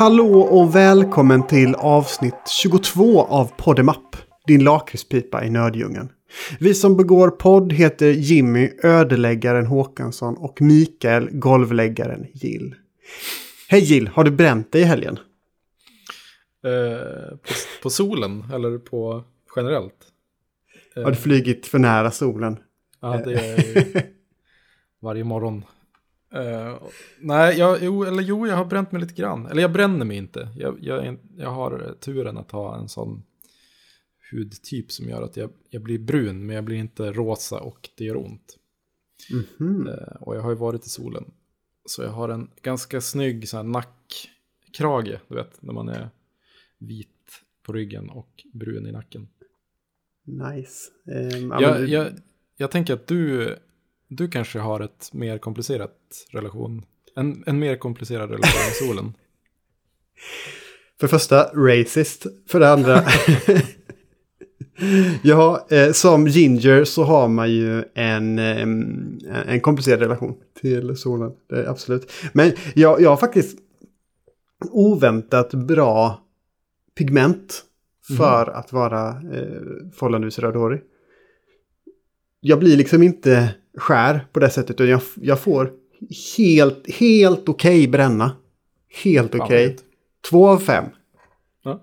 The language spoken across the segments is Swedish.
Hallå och välkommen till avsnitt 22 av Poddemapp. Din lakritspipa i nödljungeln. Vi som begår podd heter Jimmy, ödeläggaren Håkansson och Mikael, golvläggaren Gill. Hej Gill, har du bränt dig i helgen? Eh, på, på solen eller på generellt? Eh, har du flugit för nära solen? Ja, det är varje morgon. Uh, nej, jag, jo, eller jo, jag har bränt mig lite grann. Eller jag bränner mig inte. Jag, jag, jag har turen att ha en sån hudtyp som gör att jag, jag blir brun, men jag blir inte rosa och det gör ont. Mm -hmm. uh, och jag har ju varit i solen. Så jag har en ganska snygg sån här nackkrage, du vet, när man är vit på ryggen och brun i nacken. Nice. Um, jag, jag, jag tänker att du du kanske har ett mer komplicerat relation. En, en mer komplicerad relation med solen. För första, racist. För det andra. ja, eh, som ginger så har man ju en, eh, en komplicerad relation till solen. Det absolut. Men jag, jag har faktiskt oväntat bra pigment för mm. att vara eh, förhållandevis rödhårig. Jag blir liksom inte skär på det sättet. Jag, jag får helt, helt okej okay bränna. Helt okej. Okay. Två av fem. Ja.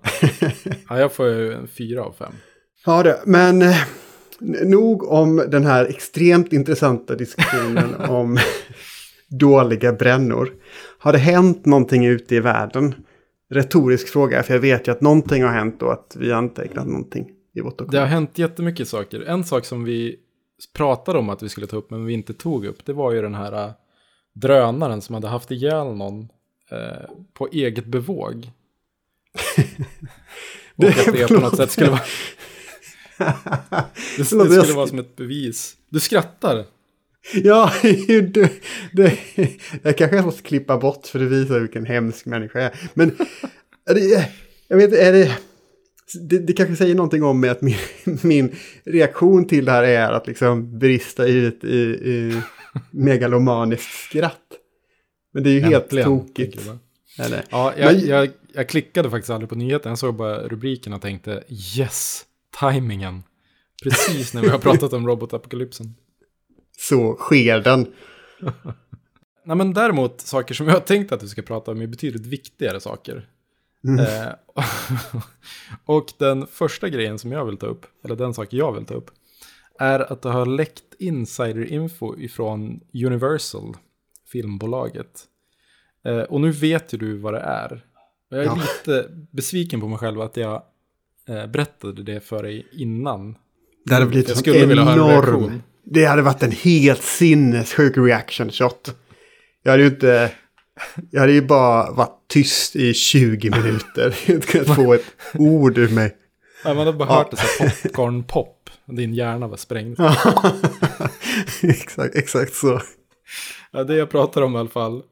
ja, jag får ju en fyra av fem. Ja, det, men eh, nog om den här extremt intressanta diskussionen om dåliga brännor. Har det hänt någonting ute i världen? Retorisk fråga, för jag vet ju att någonting har hänt och att vi har antecknat någonting i vårt dokument. Det har hänt jättemycket saker. En sak som vi pratade om att vi skulle ta upp men vi inte tog upp, det var ju den här äh, drönaren som hade haft ihjäl någon eh, på eget bevåg. och det, att det på något sätt skulle vara... det, det skulle vara som ett bevis. Du skrattar. Ja, du, det, jag kanske måste klippa bort för det visar vilken hemsk människa jag är. Men det, jag vet, är det det, det kanske säger någonting om mig att min, min reaktion till det här är att liksom brista ut i, i megalomaniskt skratt. Men det är ju Äntligen, helt tokigt. Eller? Ja, jag, Men, jag, jag, klickade faktiskt aldrig på nyheten. Jag såg bara rubriken och tänkte yes, tajmingen. Precis när vi har pratat om robotapokalypsen. Så sker den. Nej, men däremot saker som jag har tänkt att vi ska prata om är betydligt viktigare saker. Mm. Eh, och den första grejen som jag vill ta upp, eller den sak jag vill ta upp, är att det har läckt insiderinfo ifrån Universal, filmbolaget. Eh, och nu vet ju du vad det är. Jag är ja. lite besviken på mig själv att jag eh, berättade det för dig innan. Det hade blivit jag skulle vilja enorm. Ha en reaktion. Det hade varit en helt sinnessjuk reaction shot. Jag hade ju inte jag hade ju bara varit tyst i 20 minuter. Inte kunnat få ett ord ur mig. Ja, man hade bara hört ja. det popcorn-pop. Din hjärna var sprängd. exakt, exakt så. Ja, det jag pratar om i alla fall.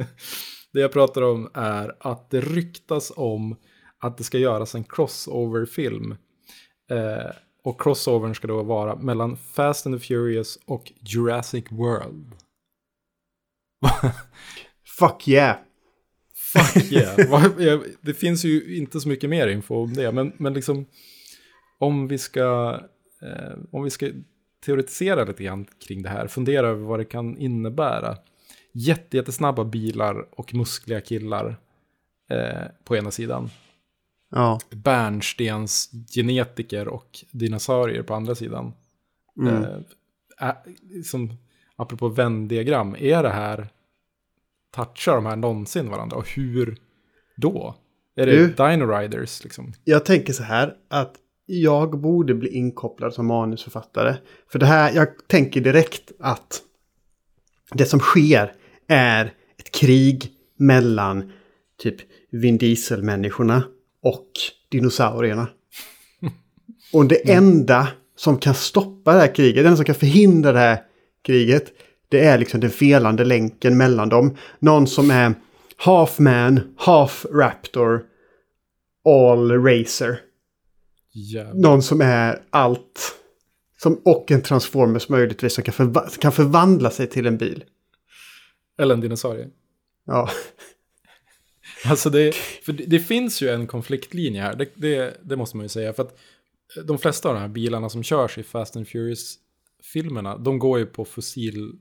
det jag pratar om är att det ryktas om att det ska göras en crossover-film. Eh, och crossovern ska då vara mellan Fast and the Furious och Jurassic World. Fuck yeah. Fuck yeah. det finns ju inte så mycket mer info om det, men, men liksom om vi ska, eh, om vi ska teoretisera lite grann kring det här, fundera över vad det kan innebära. Jätte, jättesnabba bilar och muskliga killar eh, på ena sidan. Ja. Bärnstens genetiker och dinosaurier på andra sidan. Mm. Eh, som, apropå Venn-diagram, är det här touchar de här någonsin varandra? Och hur då? Är det du, Dino Riders liksom? Jag tänker så här att jag borde bli inkopplad som manusförfattare. För det här, jag tänker direkt att det som sker är ett krig mellan typ Vin Diesel-människorna och dinosaurierna. Och det mm. enda som kan stoppa det här kriget, enda som kan förhindra det här kriget, det är liksom den felande länken mellan dem. Någon som är half man, half raptor, all racer. Jävlar. Någon som är allt. Som, och en transformers möjligtvis som kan, förva kan förvandla sig till en bil. Eller en dinosaurie. Ja. Alltså det, för det, finns ju en konfliktlinje här, det, det, det, måste man ju säga. För att de flesta av de här bilarna som körs i Fast and Furious-filmerna, de går ju på fossil, eh,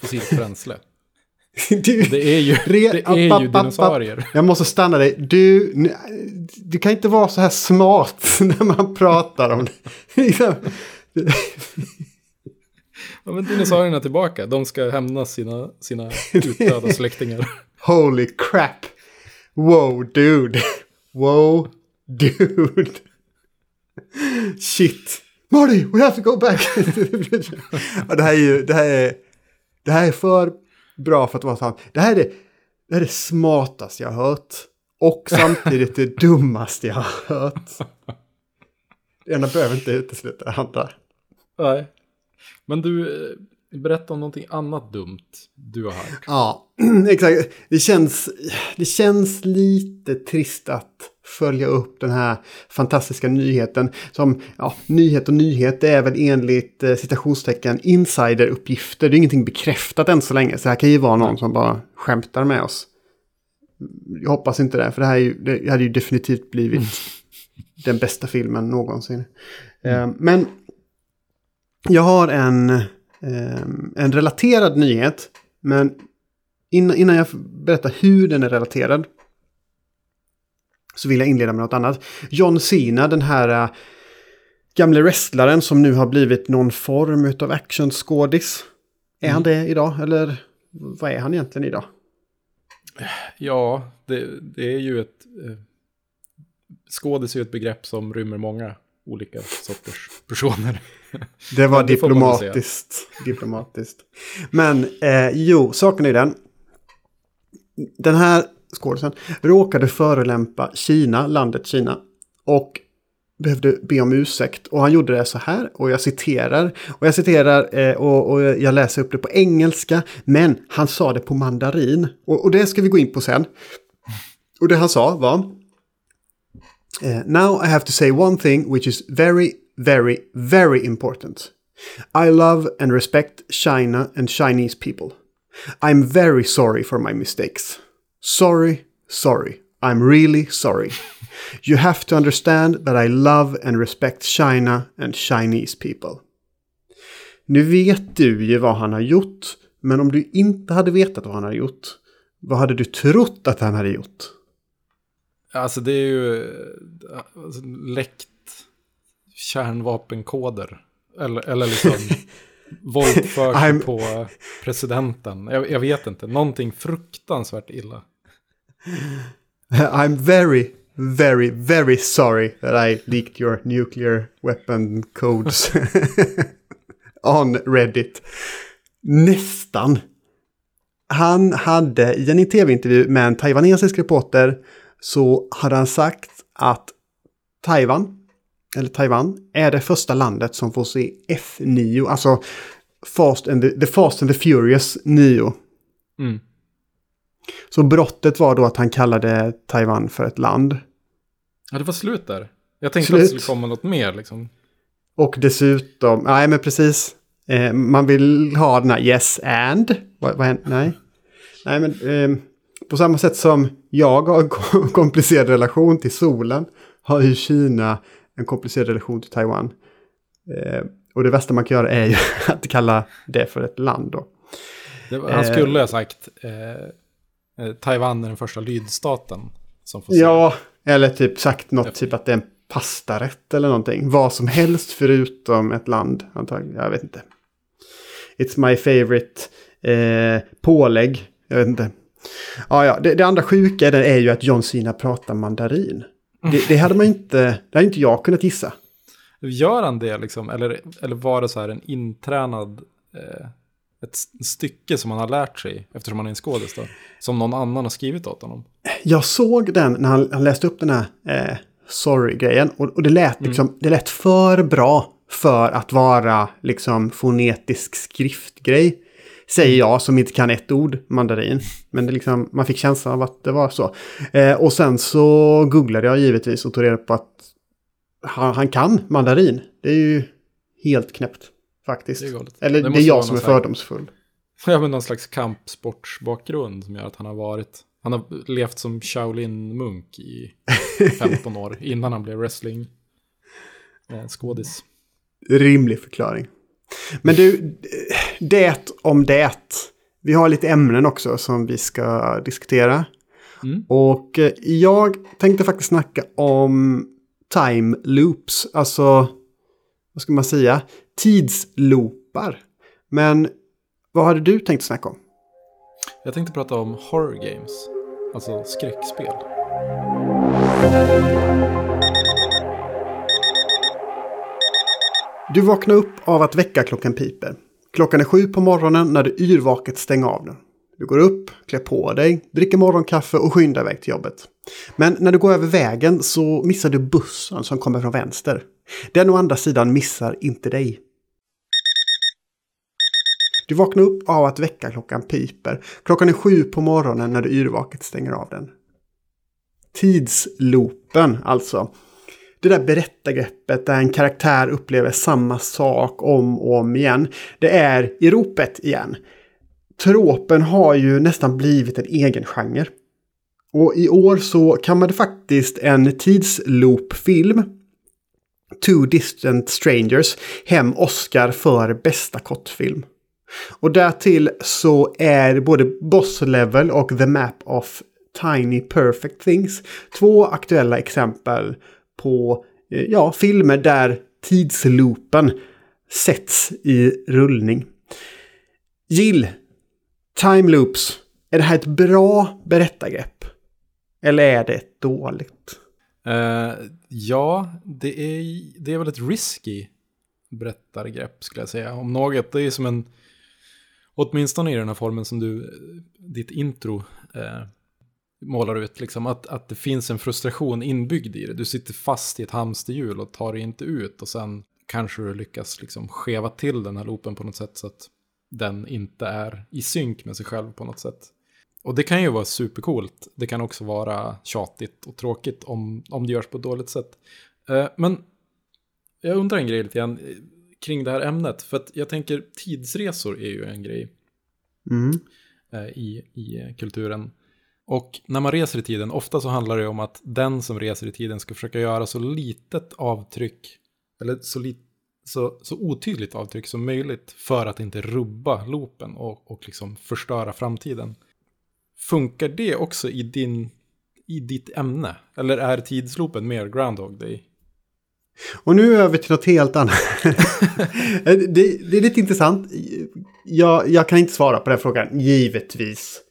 fossilt bränsle. Du, det är ju, det är ju dinosaurier. Jag måste stanna dig. Du, du kan inte vara så här smart när man pratar om det. ja, men dinosaurierna är tillbaka. De ska hämnas sina, sina utdöda släktingar. Holy crap. Wow, dude. Wow, dude. Shit. Marty, we have to go back. det här är ju, det här är, det här är för bra för att vara sant. Det här är det, det, här är det smartaste jag har hört. Och samtidigt det dummaste jag har hört. Det ena behöver inte utesluta det andra. Nej. Men du, eh, berätta om någonting annat dumt du har hört. Ja, exakt. Det känns, det känns lite trist att följa upp den här fantastiska nyheten. Som, ja, nyhet och nyhet, det är väl enligt eh, citationstecken insideruppgifter. Det är ingenting bekräftat än så länge. Så det här kan ju vara någon som bara skämtar med oss. Jag hoppas inte det, för det här är ju, det hade ju definitivt blivit mm. den bästa filmen någonsin. Mm. Eh, men jag har en, eh, en relaterad nyhet. Men innan, innan jag berättar hur den är relaterad så vill jag inleda med något annat. John Cena, den här uh, gamle wrestlaren som nu har blivit någon form av actionskådis. Är mm. han det idag eller vad är han egentligen idag? Ja, det, det är ju ett... Eh, skådis är ju ett begrepp som rymmer många olika sorters personer. Det var det diplomatiskt. Diplomatiskt. Men eh, jo, saken är den. Den här skådisen, råkade förolämpa Kina, landet Kina. Och behövde be om ursäkt. Och han gjorde det så här, och jag citerar. Och jag citerar eh, och, och, jag läser upp det på engelska. Men han sa det på mandarin. Och, och det ska vi gå in på sen. Och det han sa var... Eh, Now I have to say one thing which is very, very, very important. I love and respect China and Chinese people. I'm very sorry for my mistakes. Sorry, sorry. I'm really sorry. You have to understand that I love and respect China and Chinese people. Nu vet du ju vad han har gjort, men om du inte hade vetat vad han har gjort, vad hade du trott att han hade gjort? Alltså det är ju eh, alltså, läckt kärnvapenkoder. Eller, eller liksom våldfört på presidenten. Jag, jag, vet inte, någonting fruktansvärt illa. I'm very, very, very sorry that I leaked your nuclear weapon codes on Reddit. Nästan. Han hade i en tv-intervju med en taiwanesisk reporter så hade han sagt att Taiwan, eller Taiwan, är det första landet som får se F9, alltså Fast and the, the Fast and the Furious 9. Mm. Så brottet var då att han kallade Taiwan för ett land. Ja, det var slut där. Jag tänkte slut. att det skulle komma något mer liksom. Och dessutom, nej men precis. Eh, man vill ha den här yes and. Vad, vad nej. Nej men eh, på samma sätt som jag har en komplicerad relation till solen har ju Kina en komplicerad relation till Taiwan. Eh, och det värsta man kan göra är ju att kalla det för ett land då. Var, han skulle ha sagt eh, Eh, Taiwan är den första lydstaten som får se. Ja, eller typ sagt något typ att det är en pastarätt eller någonting. Vad som helst förutom ett land antagligen. Jag vet inte. It's my favorite eh, pålägg. Jag vet inte. Ja, ja. Det, det andra sjuka är ju att John Cena pratar mandarin. Det, det, hade man inte, det hade inte jag kunnat gissa. Gör han det liksom? Eller, eller var det så här en intränad eh, ett stycke som han har lärt sig eftersom han är en skådis då, Som någon annan har skrivit åt honom. Jag såg den när han, han läste upp den här eh, sorry-grejen. Och, och, det, lät mm. liksom, mm. det lät för bra för att vara liksom fonetisk skriftgrej. Säger jag som inte kan ett ord, mandarin. Men det liksom, man fick känslan av att det var så. Eh, och sen så googlade jag givetvis och tog reda på att han, han kan mandarin. Det är ju helt knäppt. Faktiskt. Det Eller det, det är jag som är fördomsfull. Ja, men någon slags kampsportsbakgrund som gör att han har varit Han har levt som Shaolin-munk i 15 år innan han blev wrestling eh. Rimlig förklaring. Men du, det om det. Vi har lite ämnen också som vi ska diskutera. Mm. Och eh, jag tänkte faktiskt snacka om time loops. Alltså, vad ska man säga? Tidsloopar. Men vad hade du tänkt snacka om? Jag tänkte prata om horror games, alltså skräckspel. Du vaknar upp av att väckarklockan piper. Klockan är sju på morgonen när du yrvaket stänger av den. Du går upp, klär på dig, dricker morgonkaffe och skyndar iväg till jobbet. Men när du går över vägen så missar du bussen som kommer från vänster. Den å andra sidan missar inte dig. Du vaknar upp av att väckarklockan piper. Klockan är sju på morgonen när du yrvaket stänger av den. Tidsloopen alltså. Det där berättargreppet där en karaktär upplever samma sak om och om igen. Det är i ropet igen. Tropen har ju nästan blivit en egen genre. Och i år så kammade faktiskt en tidsloopfilm. Two Distant Strangers hem Oscar för bästa kortfilm. Och därtill så är både Boss Level och The Map of Tiny Perfect Things två aktuella exempel på eh, ja, filmer där tidsloopen sätts i rullning. Jill, time loops. Är det här ett bra berättargrepp? Eller är det ett dåligt? Uh, ja, det är, det är väl ett risky berättargrepp skulle jag säga. Om något, det är som en, åtminstone i den här formen som du, ditt intro eh, målar ut, liksom, att, att det finns en frustration inbyggd i det. Du sitter fast i ett hamsterhjul och tar dig inte ut och sen kanske du lyckas liksom skeva till den här loopen på något sätt så att den inte är i synk med sig själv på något sätt. Och det kan ju vara supercoolt. Det kan också vara tjatigt och tråkigt om, om det görs på ett dåligt sätt. Eh, men jag undrar en grej lite grann eh, kring det här ämnet. För att jag tänker tidsresor är ju en grej Mm. eh, i, i kulturen. Och när man reser i tiden, ofta så handlar det om att den som reser i tiden ska försöka göra så litet avtryck, eller så, lit, så, så otydligt avtryck som möjligt för att inte rubba loopen och, och liksom förstöra framtiden. Funkar det också i, din, i ditt ämne? Eller är tidsloopen mer Groundhog Day? Och nu över till något helt annat. det, det är lite intressant. Jag, jag kan inte svara på den frågan, givetvis.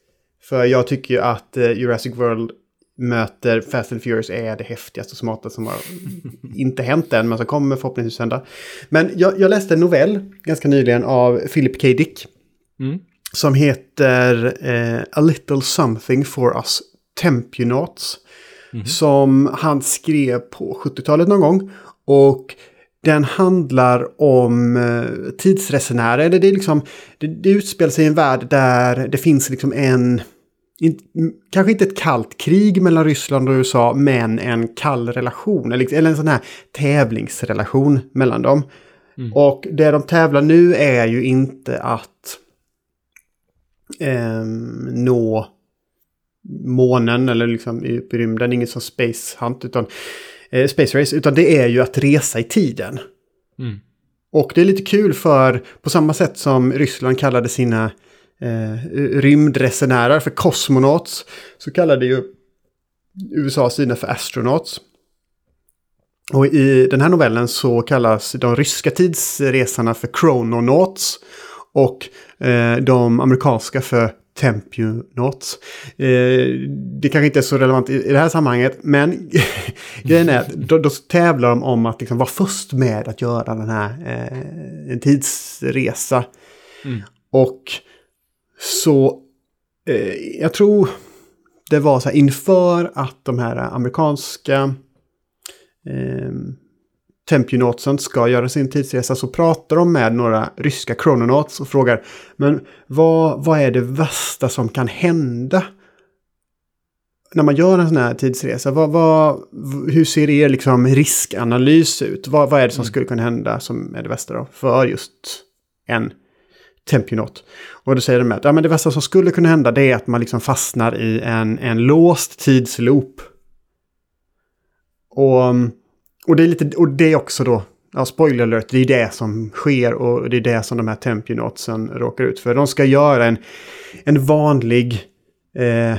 För jag tycker ju att eh, Jurassic World möter Fast and Furious är det häftigaste och smartaste som har inte hänt än, men som kommer förhoppningsvis hända. Men jag, jag läste en novell ganska nyligen av Philip K. Dick. Mm. Som heter eh, A Little Something for Us Tempunauts. Som han skrev på 70-talet någon gång. Och den handlar om eh, tidsresenärer. Det, det, är liksom, det, det utspelar sig i en värld där det finns liksom en... In, kanske inte ett kallt krig mellan Ryssland och USA, men en kall relation. Eller, eller en sån här tävlingsrelation mellan dem. Och det de tävlar nu är ju inte att ehm, nå månen eller liksom i i rymden, inget som Space Hunt, utan eh, Space Race, utan det är ju att resa i tiden. Mm. Och det är lite kul för på samma sätt som Ryssland kallade sina eh, rymdresenärer för cosmonauts så kallade ju USA sina för astronauts. Och i den här novellen så kallas de ryska tidsresarna för chrononauts och eh, de amerikanska för tempunauts. Eh, det kanske inte är så relevant i, i det här sammanhanget, men grejen är att då, då tävlar de om att liksom vara först med att göra den här eh, en tidsresa. Mm. Och så, eh, jag tror det var så här inför att de här amerikanska eh, Tempunautsen ska göra sin tidsresa så pratar de med några ryska chrononauts och frågar men vad, vad är det värsta som kan hända när man gör en sån här tidsresa? Vad, vad, hur ser er liksom riskanalys ut? Vad, vad är det som skulle kunna hända som är det värsta då för just en Tempionot. Och då säger de att ja, men det värsta som skulle kunna hända det är att man liksom fastnar i en, en låst tidsloop. Och, och, det är lite, och det är också då, ja, spoiler alert, det är det som sker och det är det som de här Tempionotsen råkar ut för. De ska göra en, en vanlig eh,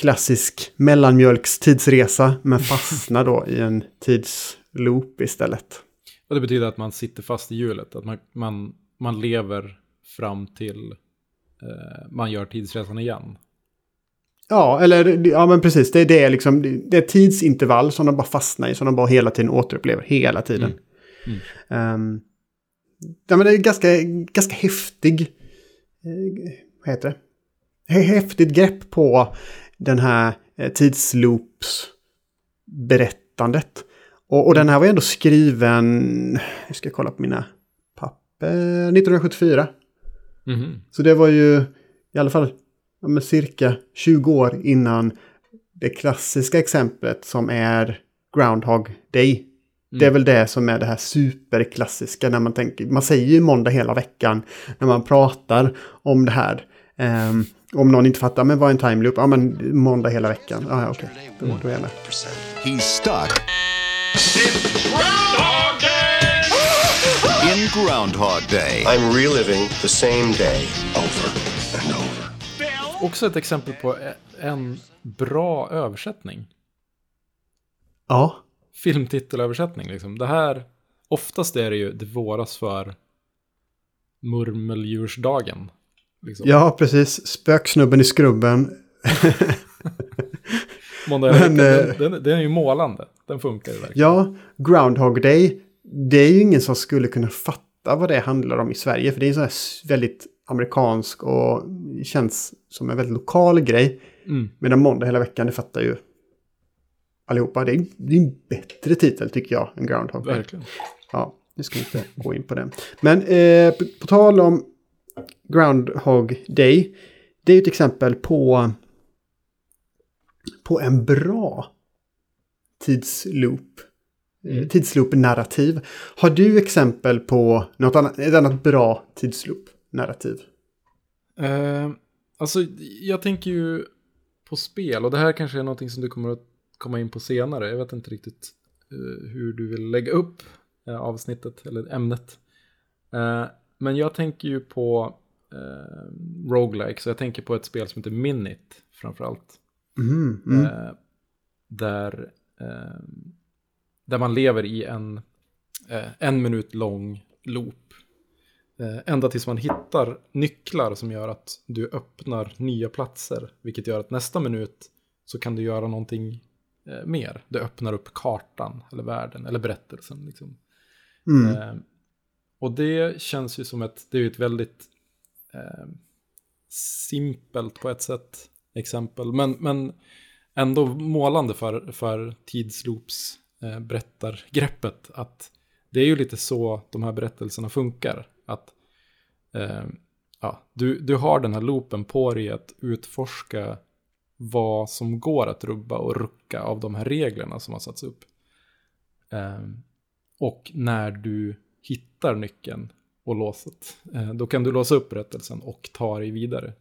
klassisk mellanmjölkstidsresa men fastnar då i en tidsloop istället. Och det betyder att man sitter fast i hjulet, att man, man, man lever fram till eh, man gör tidsresan igen. Ja, eller ja men precis. Det, det, är liksom, det är tidsintervall som de bara fastnar i, som de bara hela tiden återupplever, hela tiden. Mm. Mm. Um, ja, men det är ganska, ganska häftig, eh, vad heter det? Häftigt grepp på den här eh, tidsloops-berättandet. Och, och den här var ändå skriven, jag ska kolla på mina papper, 1974. Mm. Så det var ju i alla fall ja, men cirka 20 år innan det klassiska exemplet som är Groundhog Day. Mm. Det är väl det som är det här superklassiska när man tänker, man säger ju måndag hela veckan när man pratar om det här. Um, om någon inte fattar, men vad är en time loop? Ja, men måndag hela veckan. Ja, okej. Okay. Då, då är jag med. He's stuck. Groundhog Day. I'm reliving the same day over and over. Också ett exempel på en bra översättning. Ja. Filmtitelöversättning liksom. Det här, oftast är det ju det våras för murmeldjursdagen. Liksom. Ja, precis. Spöksnubben i skrubben. Måndag Men, den, eh, den, den, är ju målande. Den funkar ju verkligen. Ja, Groundhog Day. Det är ju ingen som skulle kunna fatta vad det handlar om i Sverige. För det är en sån här väldigt amerikansk och känns som en väldigt lokal grej. Mm. Medan Måndag hela veckan, det fattar ju allihopa. Det är, det är en bättre titel tycker jag än Groundhog Day. Verkligen. Ja, nu ska vi inte gå in på den. Men eh, på, på tal om Groundhog Day. Det är ett exempel på, på en bra tidsloop. Eh. Tidsloop-narrativ. Har du exempel på något annat, ett annat bra tidsloop-narrativ? Uh, alltså, jag tänker ju på spel och det här kanske är någonting som du kommer att komma in på senare. Jag vet inte riktigt uh, hur du vill lägga upp uh, avsnittet eller ämnet. Uh, men jag tänker ju på eh, roguelike, så jag tänker på ett spel som heter Minit framförallt. Mm, mm. Eh, där, eh, där man lever i en eh, en minut lång loop. Eh, ända tills man hittar nycklar som gör att du öppnar nya platser. Vilket gör att nästa minut så kan du göra någonting eh, mer. Du öppnar upp kartan eller världen eller berättelsen. Liksom. Mm. Och det känns ju som ett, det är ju ett väldigt eh, simpelt på ett sätt exempel. Men, men ändå målande för, för tidsloops eh, berättargreppet. Att det är ju lite så de här berättelserna funkar. Att eh, ja, du, du har den här loopen på dig att utforska vad som går att rubba och rucka av de här reglerna som har satts upp. Eh, och när du hittar nyckeln och låset. Eh, då kan du låsa upp berättelsen och ta dig vidare.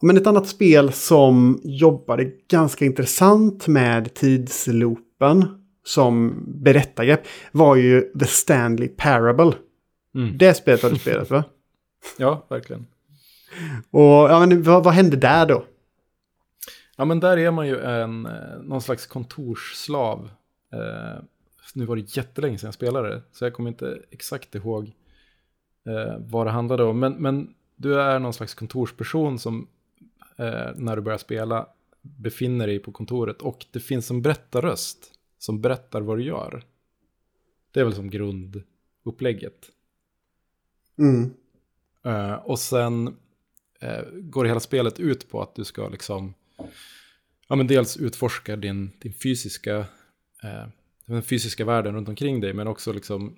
Men ett annat spel som jobbade ganska intressant med tidsloopen som berättargrepp var ju The Stanley Parable. Mm. Det spelet har du spelat va? ja, verkligen. Och ja, men, vad, vad hände där då? Ja, men där är man ju en, eh, någon slags kontorsslav. Eh, nu var det jättelänge sedan jag spelade det, så jag kommer inte exakt ihåg eh, vad det handlade om. Men, men du är någon slags kontorsperson som eh, när du börjar spela befinner dig på kontoret och det finns en berättarröst som berättar vad du gör. Det är väl som grundupplägget. Mm. Uh, och sen uh, går hela spelet ut på att du ska liksom, ja men dels utforska din, din fysiska, uh, den fysiska världen runt omkring dig, men också liksom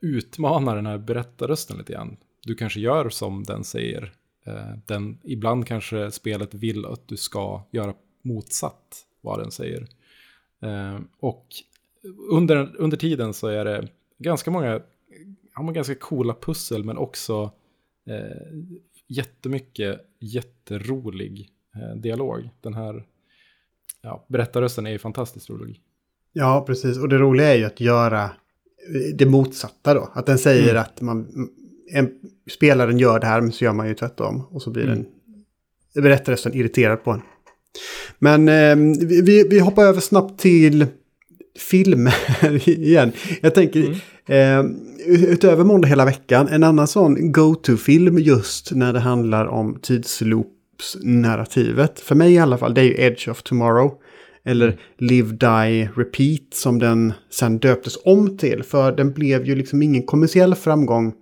utmana den här berättarrösten lite grann. Du kanske gör som den säger. Den, ibland kanske spelet vill att du ska göra motsatt vad den säger. Eh, och under, under tiden så är det ganska många, ja, ganska coola pussel men också eh, jättemycket jätterolig eh, dialog. Den här ja, berättarrösten är ju fantastiskt rolig. Ja, precis. Och det roliga är ju att göra det motsatta då. Att den säger mm. att man, en, spelaren gör det här, men så gör man ju tvärtom. Och så blir mm. den berättarrösten irriterad på en. Men eh, vi, vi hoppar över snabbt till filmer igen. Jag tänker, mm. eh, utöver Måndag hela veckan, en annan sån go-to-film just när det handlar om tidsloops-narrativet. För mig i alla fall, det är ju Edge of Tomorrow. Eller mm. Live, Die, Repeat som den sen döptes om till. För den blev ju liksom ingen kommersiell framgång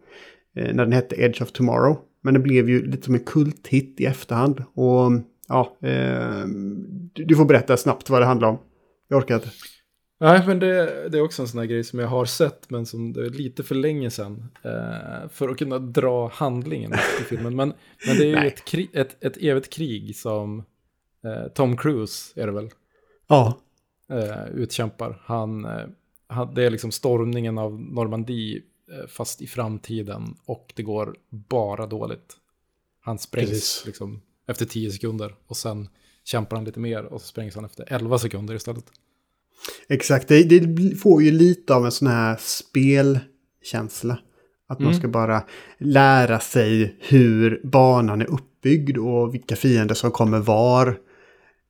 eh, när den hette Edge of Tomorrow. Men den blev ju lite som en kulthit i efterhand. Och ja, eh, du får berätta snabbt vad det handlar om. Jag orkar inte. Nej, men det, det, är också en sån här grej som jag har sett, men som det är lite för länge sedan. Eh, för att kunna dra handlingen i filmen. Men, men det är ju ett, krig, ett, ett evigt krig som eh, Tom Cruise, är det väl? Ja. Eh, utkämpar. Han, eh, han, det är liksom stormningen av Normandie, eh, fast i framtiden. Och det går bara dåligt. Han sprängs liksom efter tio sekunder. Och sen kämpar han lite mer och så sprängs han efter elva sekunder istället. Exakt, det, det, får ju lite av en sån här spelkänsla. Att mm. man ska bara lära sig hur banan är uppbyggd och vilka fiender som kommer var.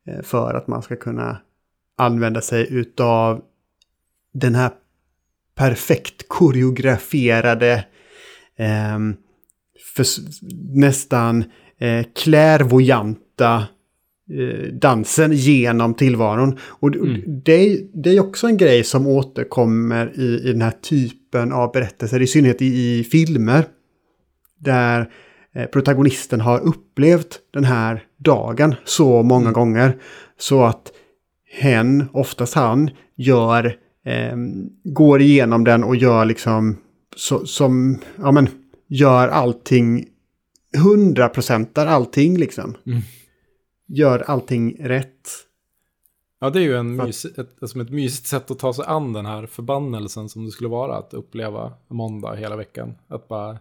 Eh, för att man ska kunna använda sig utav den här perfekt koreograferade eh, för, nästan eh, klärvoajanta Eh, dansen genom tillvaron. Och mm. det, det, är också en grej som återkommer i, i den här typen av berättelser, i synnerhet i, i filmer. Där eh, protagonisten har upplevt den här dagen så många mm. gånger. Så att hen, oftast han, gör, eh, går igenom den och gör liksom så, som, ja men, gör allting, hundraprocentar allting liksom. Mm gör allting rätt. Ja, det är ju en mys, ett, alltså ett mysigt sätt att ta sig an den här förbannelsen som det skulle vara att uppleva måndag hela veckan. Att bara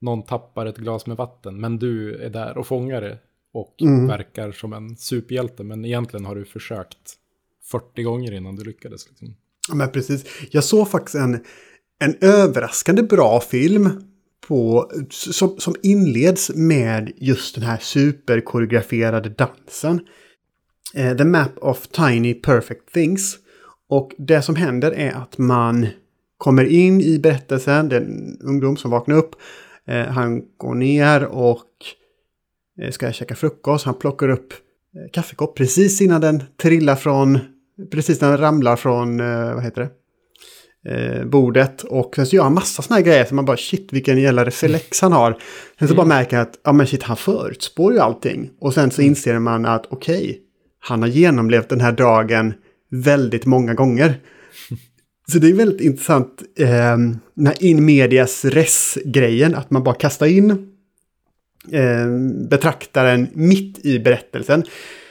någon tappar ett glas med vatten, men du är där och fångar det och mm. verkar som en superhjälte, men egentligen har du försökt 40 gånger innan du lyckades. Liksom. Ja, men precis. Jag såg faktiskt en, en överraskande bra film på, som, som inleds med just den här superkoreograferade dansen. Eh, The Map of Tiny Perfect Things. Och det som händer är att man kommer in i berättelsen, det är en ungdom som vaknar upp. Eh, han går ner och eh, ska käka frukost. Han plockar upp eh, kaffekopp precis innan den trillar från, precis när den ramlar från, eh, vad heter det? Eh, bordet. Och sen så gör han massa sådana här grejer som man bara shit vilken jävla reflex han har. Sen så mm. bara märker jag att ja men shit han förutspår ju allting. Och sen så mm. inser man att okej, okay, han har genomlevt den här dagen väldigt många gånger. Så det är väldigt intressant, eh, den här in medias res-grejen, att man bara kastar in eh, betraktaren mitt i berättelsen.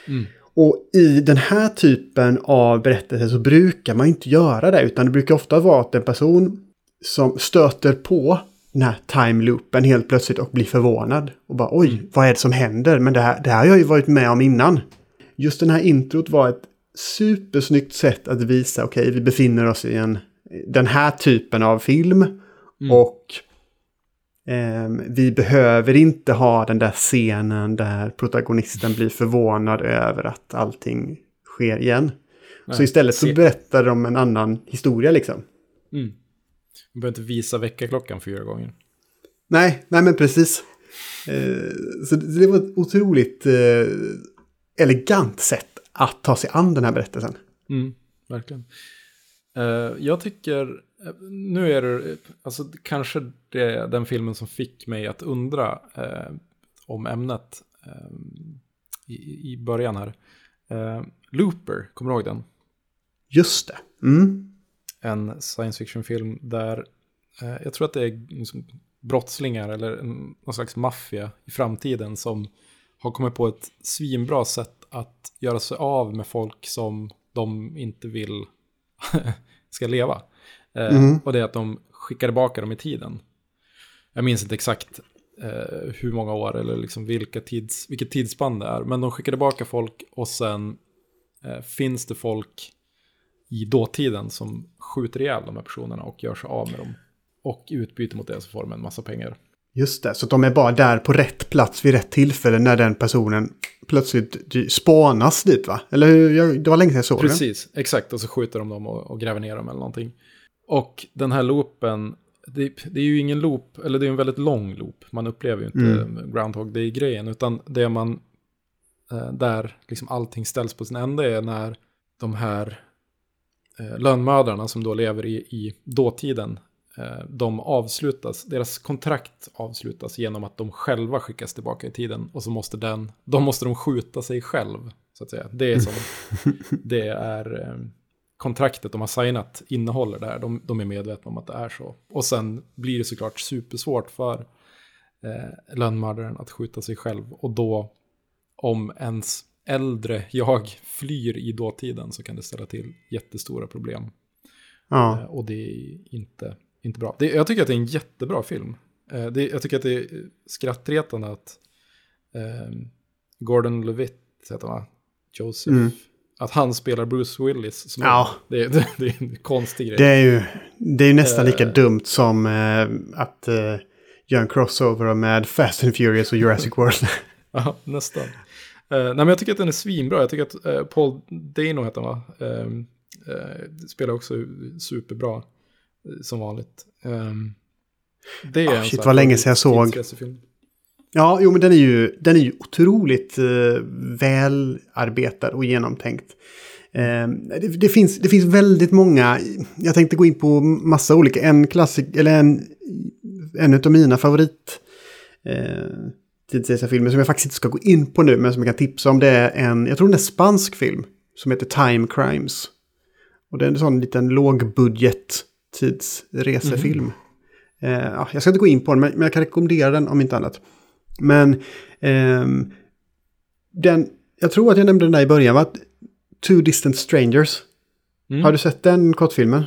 Mm. Och i den här typen av berättelser så brukar man inte göra det, utan det brukar ofta vara att en person som stöter på den här time-loopen helt plötsligt och blir förvånad. Och bara oj, mm. vad är det som händer? Men det här, det här har jag ju varit med om innan. Just den här introt var ett supersnyggt sätt att visa, okej, okay, vi befinner oss i en, den här typen av film. Mm. Och vi behöver inte ha den där scenen där protagonisten blir förvånad över att allting sker igen. Nej. Så istället så berättar de en annan historia liksom. Mm. Man behöver inte visa väckarklockan fyra gånger. Nej, nej men precis. Uh, så det var ett otroligt uh, elegant sätt att ta sig an den här berättelsen. Mm, verkligen. Uh, jag tycker nu är det, alltså kanske det den filmen som fick mig att undra eh, om ämnet eh, i, i början här. Eh, Looper, kommer du ihåg den? Just det. Mm. En science fiction-film där eh, jag tror att det är liksom brottslingar eller en, någon slags maffia i framtiden som har kommit på ett svinbra sätt att göra sig av med folk som de inte vill ska leva. Eh, mm. Och det är att de skickar tillbaka dem i tiden. Jag minns inte exakt eh, hur många år eller liksom vilka tids, vilket tidsspann det är. Men de skickar tillbaka folk och sen eh, finns det folk i dåtiden som skjuter ihjäl de här personerna och gör sig av med dem. Och i utbyte mot det så får de en massa pengar. Just det, så de är bara där på rätt plats vid rätt tillfälle när den personen plötsligt spanas dit va? Eller hur? Det var länge sedan jag såg Precis, den. exakt. Och så skjuter de dem och, och, gräver ner dem eller någonting. Och den här loopen, det, det, är ju ingen loop, eller det är en väldigt lång loop. Man upplever ju inte mm. Groundhog Day-grejen, utan det man, eh, där liksom allting ställs på sin ände är när de här eh, lönnmördarna som då lever i, i dåtiden Eh, de avslutas, deras kontrakt avslutas genom att de själva skickas tillbaka i tiden och så måste den, de måste de skjuta sig själv, så att säga. Det är som, det är eh, kontraktet de har signat innehåller det här, de, de, är medvetna om att det är så. Och sen blir det såklart supersvårt för eh, lönnmördaren att skjuta sig själv och då om ens äldre jag flyr i dåtiden så kan det ställa till jättestora problem. Ja. Eh, och det är inte inte bra. Det, jag tycker att det är en jättebra film. Eh, det, jag tycker att det är skrattretande att eh, Gordon Levitt, heter han Joseph. Mm. Att han spelar Bruce Willis. Som ja. det, det, det, är en konstig grej. Det är ju det är nästan lika uh, dumt som uh, att uh, göra en crossover med Fast and Furious och Jurassic World. ja, nästan. Nej, men jag tycker att den är svinbra. Jag tycker att Paul Dano heter han va? Uh, spelar också superbra som vanligt. Um, det är oh, shit, vad länge sedan jag såg. Ja, jo, men den är ju, den är ju otroligt uh, välarbetad och genomtänkt. Uh, det, det, finns, det finns väldigt många, jag tänkte gå in på massa olika, en klassik, eller en, en av mina favorit uh, tidsresefilmer som jag faktiskt inte ska gå in på nu, men som jag kan tipsa om, det är en, jag tror det är spansk film som heter Time Crimes. Och det är en sån liten lågbudget tidsresefilm. Mm. Eh, ja, jag ska inte gå in på den, men, men, jag kan rekommendera den om inte annat. Men eh, den, jag tror att jag nämnde den där i början, va? Two Distant Strangers. Mm. Har du sett den kortfilmen?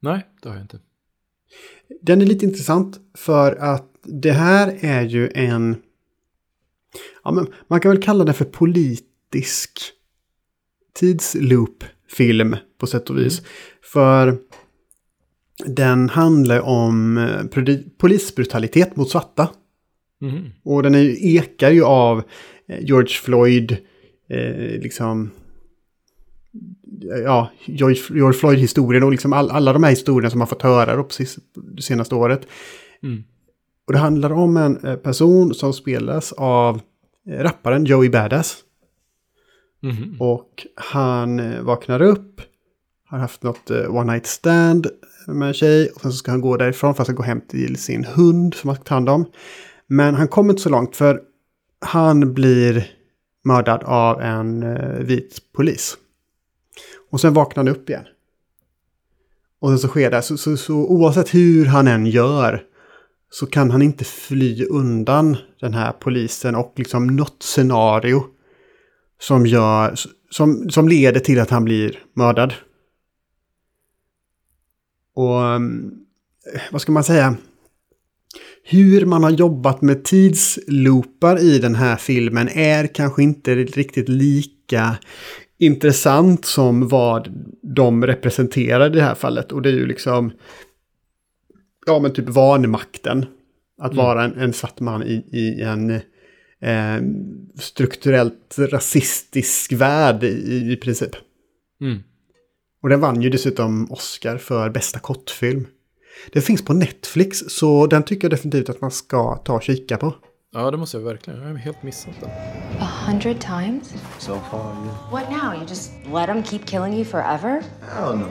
Nej, det har jag inte. Den är lite intressant för att det här är ju en... Ja, men man kan väl kalla det för politisk tidsloop-film på sätt och vis. Mm. För den handlar om eh, polisbrutalitet mot svarta. Mm. Och den är, ekar ju av eh, George Floyd, eh, liksom... Ja, George, George Floyd-historien och liksom all, alla de här historierna som man fått höra då precis det senaste året. Mm. Och det handlar om en eh, person som spelas av rapparen Joey Badass. Mm. Och han vaknar upp, har haft något one night stand med en tjej. Och sen så ska han gå därifrån för att gå hem till sin hund som han ska ta hand om. Men han kommer inte så långt för han blir mördad av en eh, vit polis. Och sen vaknar han upp igen. Och sen så sker det. Så, så, så oavsett hur han än gör så kan han inte fly undan den här polisen och liksom något scenario som, gör, som, som leder till att han blir mördad. Och mm, vad ska man säga? Hur man har jobbat med tidsloopar i den här filmen är kanske inte riktigt lika intressant som vad de representerar i det här fallet. Och det är ju liksom, ja men typ vanmakten. Att mm. vara en, en svart man i, i en eh, strukturellt rasistisk värld i, i princip. Mm. Och den vann ju dessutom Oscar för bästa kortfilm. Den finns på Netflix så den tycker jag definitivt att man ska ta och kika på. Ja, det måste jag verkligen. Jag har helt missat den. A hundred times? So far, yeah. What now? You just let them keep killing you forever? I don't know.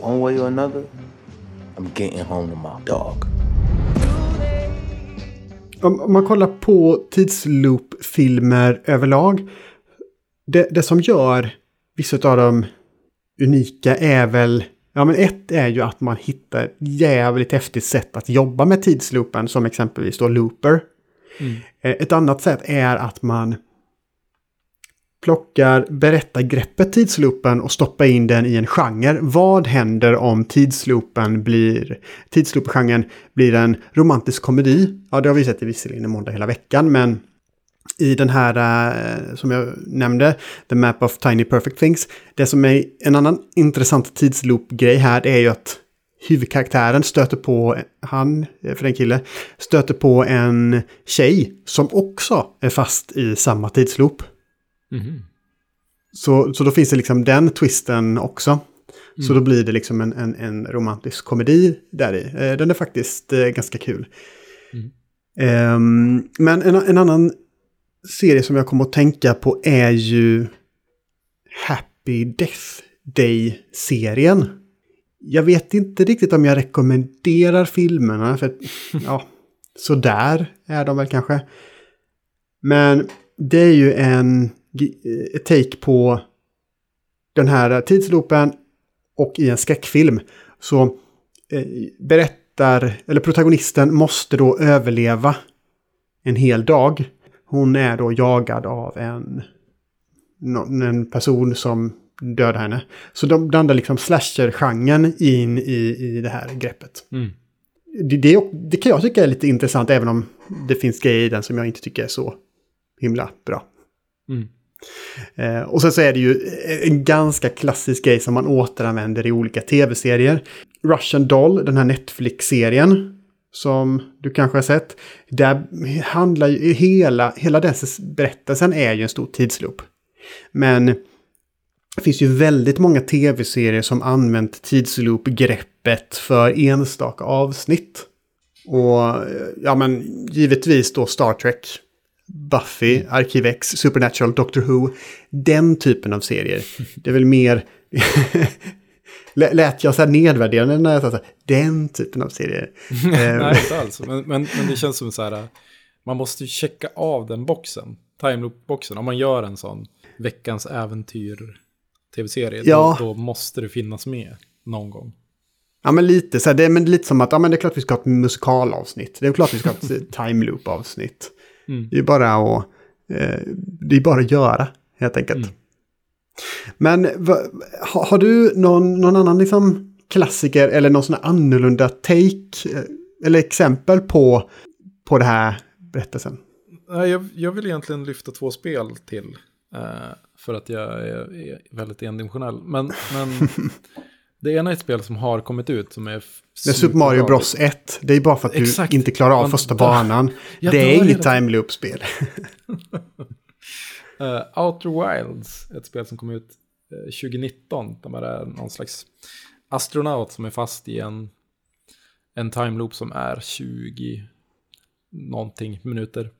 One way or another, I'm getting home to my dog. Om man kollar på tidsloop-filmer överlag. Det, det som gör vissa av dem unika är väl... Ja, men ett är ju att man hittar ett jävligt häftigt sätt att jobba med tidsloopen, som exempelvis då Looper. Mm. Eh, ett annat sätt är att man plockar berättargreppet tidsloopen och stoppar in den i en genre. Vad händer om tidsloopen blir, tidsloopen blir en romantisk komedi? Ja, det har vi sett i visserligen i måndag hela veckan, men i den här uh, som jag nämnde, The Map of Tiny Perfect Things. Det som är en annan intressant tidsloop-grej här är ju att huvudkaraktären stöter på, han, för den kille, stöter på en tjej som också är fast i samma tidsloop. Mhm. Så, så då finns det liksom den twisten också. Så Mm. då blir det liksom en, en, en romantisk komedi där i. Eh, Den är faktiskt eh, ganska kul. Mm. Ehm, men en, en annan serie som jag kommer att tänka på är ju Happy Death Day-serien. Jag vet inte riktigt om jag rekommenderar filmerna, för att, ja, sådär är de väl kanske. Men det är ju en ett take på den här tidsloopen och i en skräckfilm. Så eh, berättar, eller protagonisten måste då överleva en hel dag. Hon är då jagad av en, en person som dödar henne. Så de blandar liksom slasher-genren in i, i det här greppet. Mm. Det, det, det kan jag tycka är lite intressant även om det finns grejer i den som jag inte tycker är så himla bra. Mm. Eh, och sen så är det ju en ganska klassisk grej som man återanvänder i olika tv-serier. Russian Doll, den här Netflix-serien som du kanske har sett. Där handlar ju hela, hela den berättelsen är ju en stor tidsloop. Men det finns ju väldigt många tv-serier som använt tidsloop-greppet för enstaka avsnitt. Och ja men givetvis då Star Trek, Buffy, Arkiv X, Supernatural, Doctor Who. Den typen av serier. Det är väl mer... Lä- Lät jag så här nedvärderande när jag sa så här, den typen av serier? Eh, Nej, inte alls. Men, men, men det känns som så här, man måste ju checka av den boxen, timeloop-boxen. Om man gör en sån veckans äventyr tv-serie, Ja. då, då måste det finnas med någon gång. Ja, men lite så här, det är men lite som att ja, men det är klart vi ska ha ett musikalavsnitt. Det är klart vi ska ha ett time loop-avsnitt. Mm. Det är bara att, eh, det är bara att göra, helt enkelt. Mm. Men va, ha, har du någon, någon annan liksom klassiker eller någon sån annorlunda take eh, eller exempel på, på det här berättelsen? Jag, jag vill egentligen lyfta två spel till. eh, för att jag är, väldigt endimensionell. Men, men det ena är ett spel som har kommit ut som är... Det är Super Mario. Bros 1. Det är bara för att du Exakt. inte klarar av Man första banan. Det är inget time loop-spel. Eh, Outer Wilds, ett spel som kom ut eh, 2019. Där man är någon slags astronaut som är fast i en, en time loop som är 20 någonting minuter.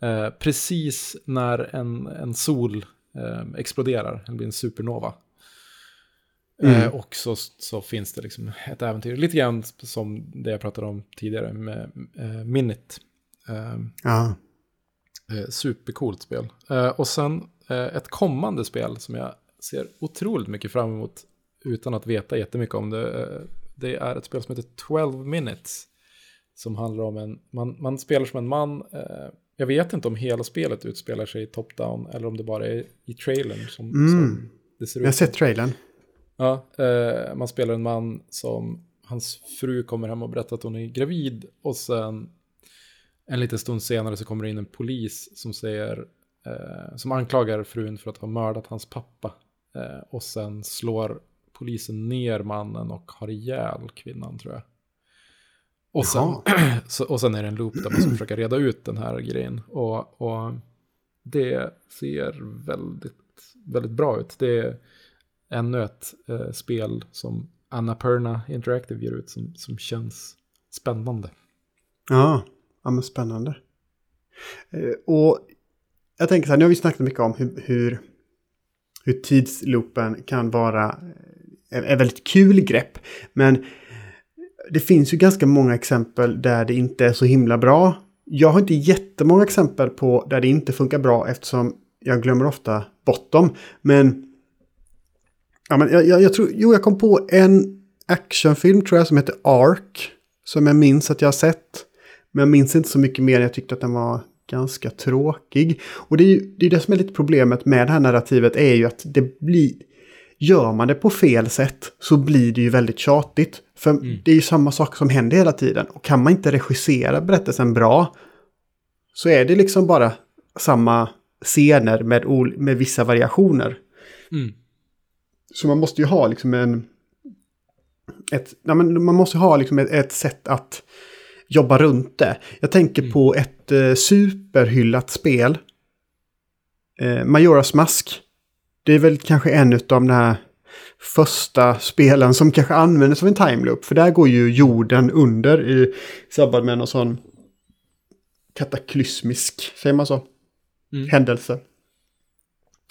Eh, precis när en, en sol eh, exploderar, det blir en supernova. Mm. Eh, och så, så finns det liksom ett äventyr, lite grann som det jag pratade om tidigare med eh, Minute. Eh. Eh, supercoolt spel. Eh, och sen eh, ett kommande spel som jag ser otroligt mycket fram emot utan att veta jättemycket om det. Eh, det är ett spel som heter 12 minutes. Som handlar om en, man, man spelar som en man. Eh, jag vet inte om hela spelet utspelar sig i top-down eller om det bara är i trailern som, Mm. som det ser Jag har ut. sett trailern. Ja, eh, man spelar en man som hans fru kommer hem och berättar att hon är gravid och sen en liten stund senare så kommer det in en polis som säger eh, som anklagar frun för att ha mördat hans pappa eh, och sen slår polisen ner mannen och har ihjäl kvinnan tror jag. Och sen, så, och sen är det en loop där man ska försöka reda ut den här grejen. Och, och det ser väldigt, väldigt bra ut. Det är ännu ett eh, spel som Annapurna Interactive ger ut som, som känns spännande. Ja, ja men spännande. Eh, och jag tänker så här, nu har vi snackat mycket om hur, hur, hur tidsloopen kan vara eh, ett en, väldigt kul grepp. Men det finns ju ganska många exempel där det inte är så himla bra. Jag har inte jättemånga exempel på där det inte funkar bra eftersom jag glömmer ofta bort dem. Men, ja, men jag, jag, jag tror, jo jag kom på en actionfilm tror jag som heter Ark. Som jag minns att jag har sett. Men jag minns inte så mycket mer jag tyckte att den var ganska tråkig. Och det är ju det, är det som är lite problemet med det här narrativet är ju att det blir... Gör man det på fel sätt så blir det ju väldigt tjatigt. För det är ju samma sak som händer hela tiden. Och kan man inte regissera berättelsen bra så är det liksom bara samma scener med, med vissa variationer. Mm. Så man måste ju ha liksom en... Ett, ja, men man måste ha liksom ett, ett sätt att jobba runt det. Jag tänker på ett eh, superhyllat spel. Eh, Majoras Mask. Det är väl kanske en av de här första spelen som kanske använder som en timeloop. För där går ju jorden under i samband med någon sån kataklysmisk, säger man så? Händelse.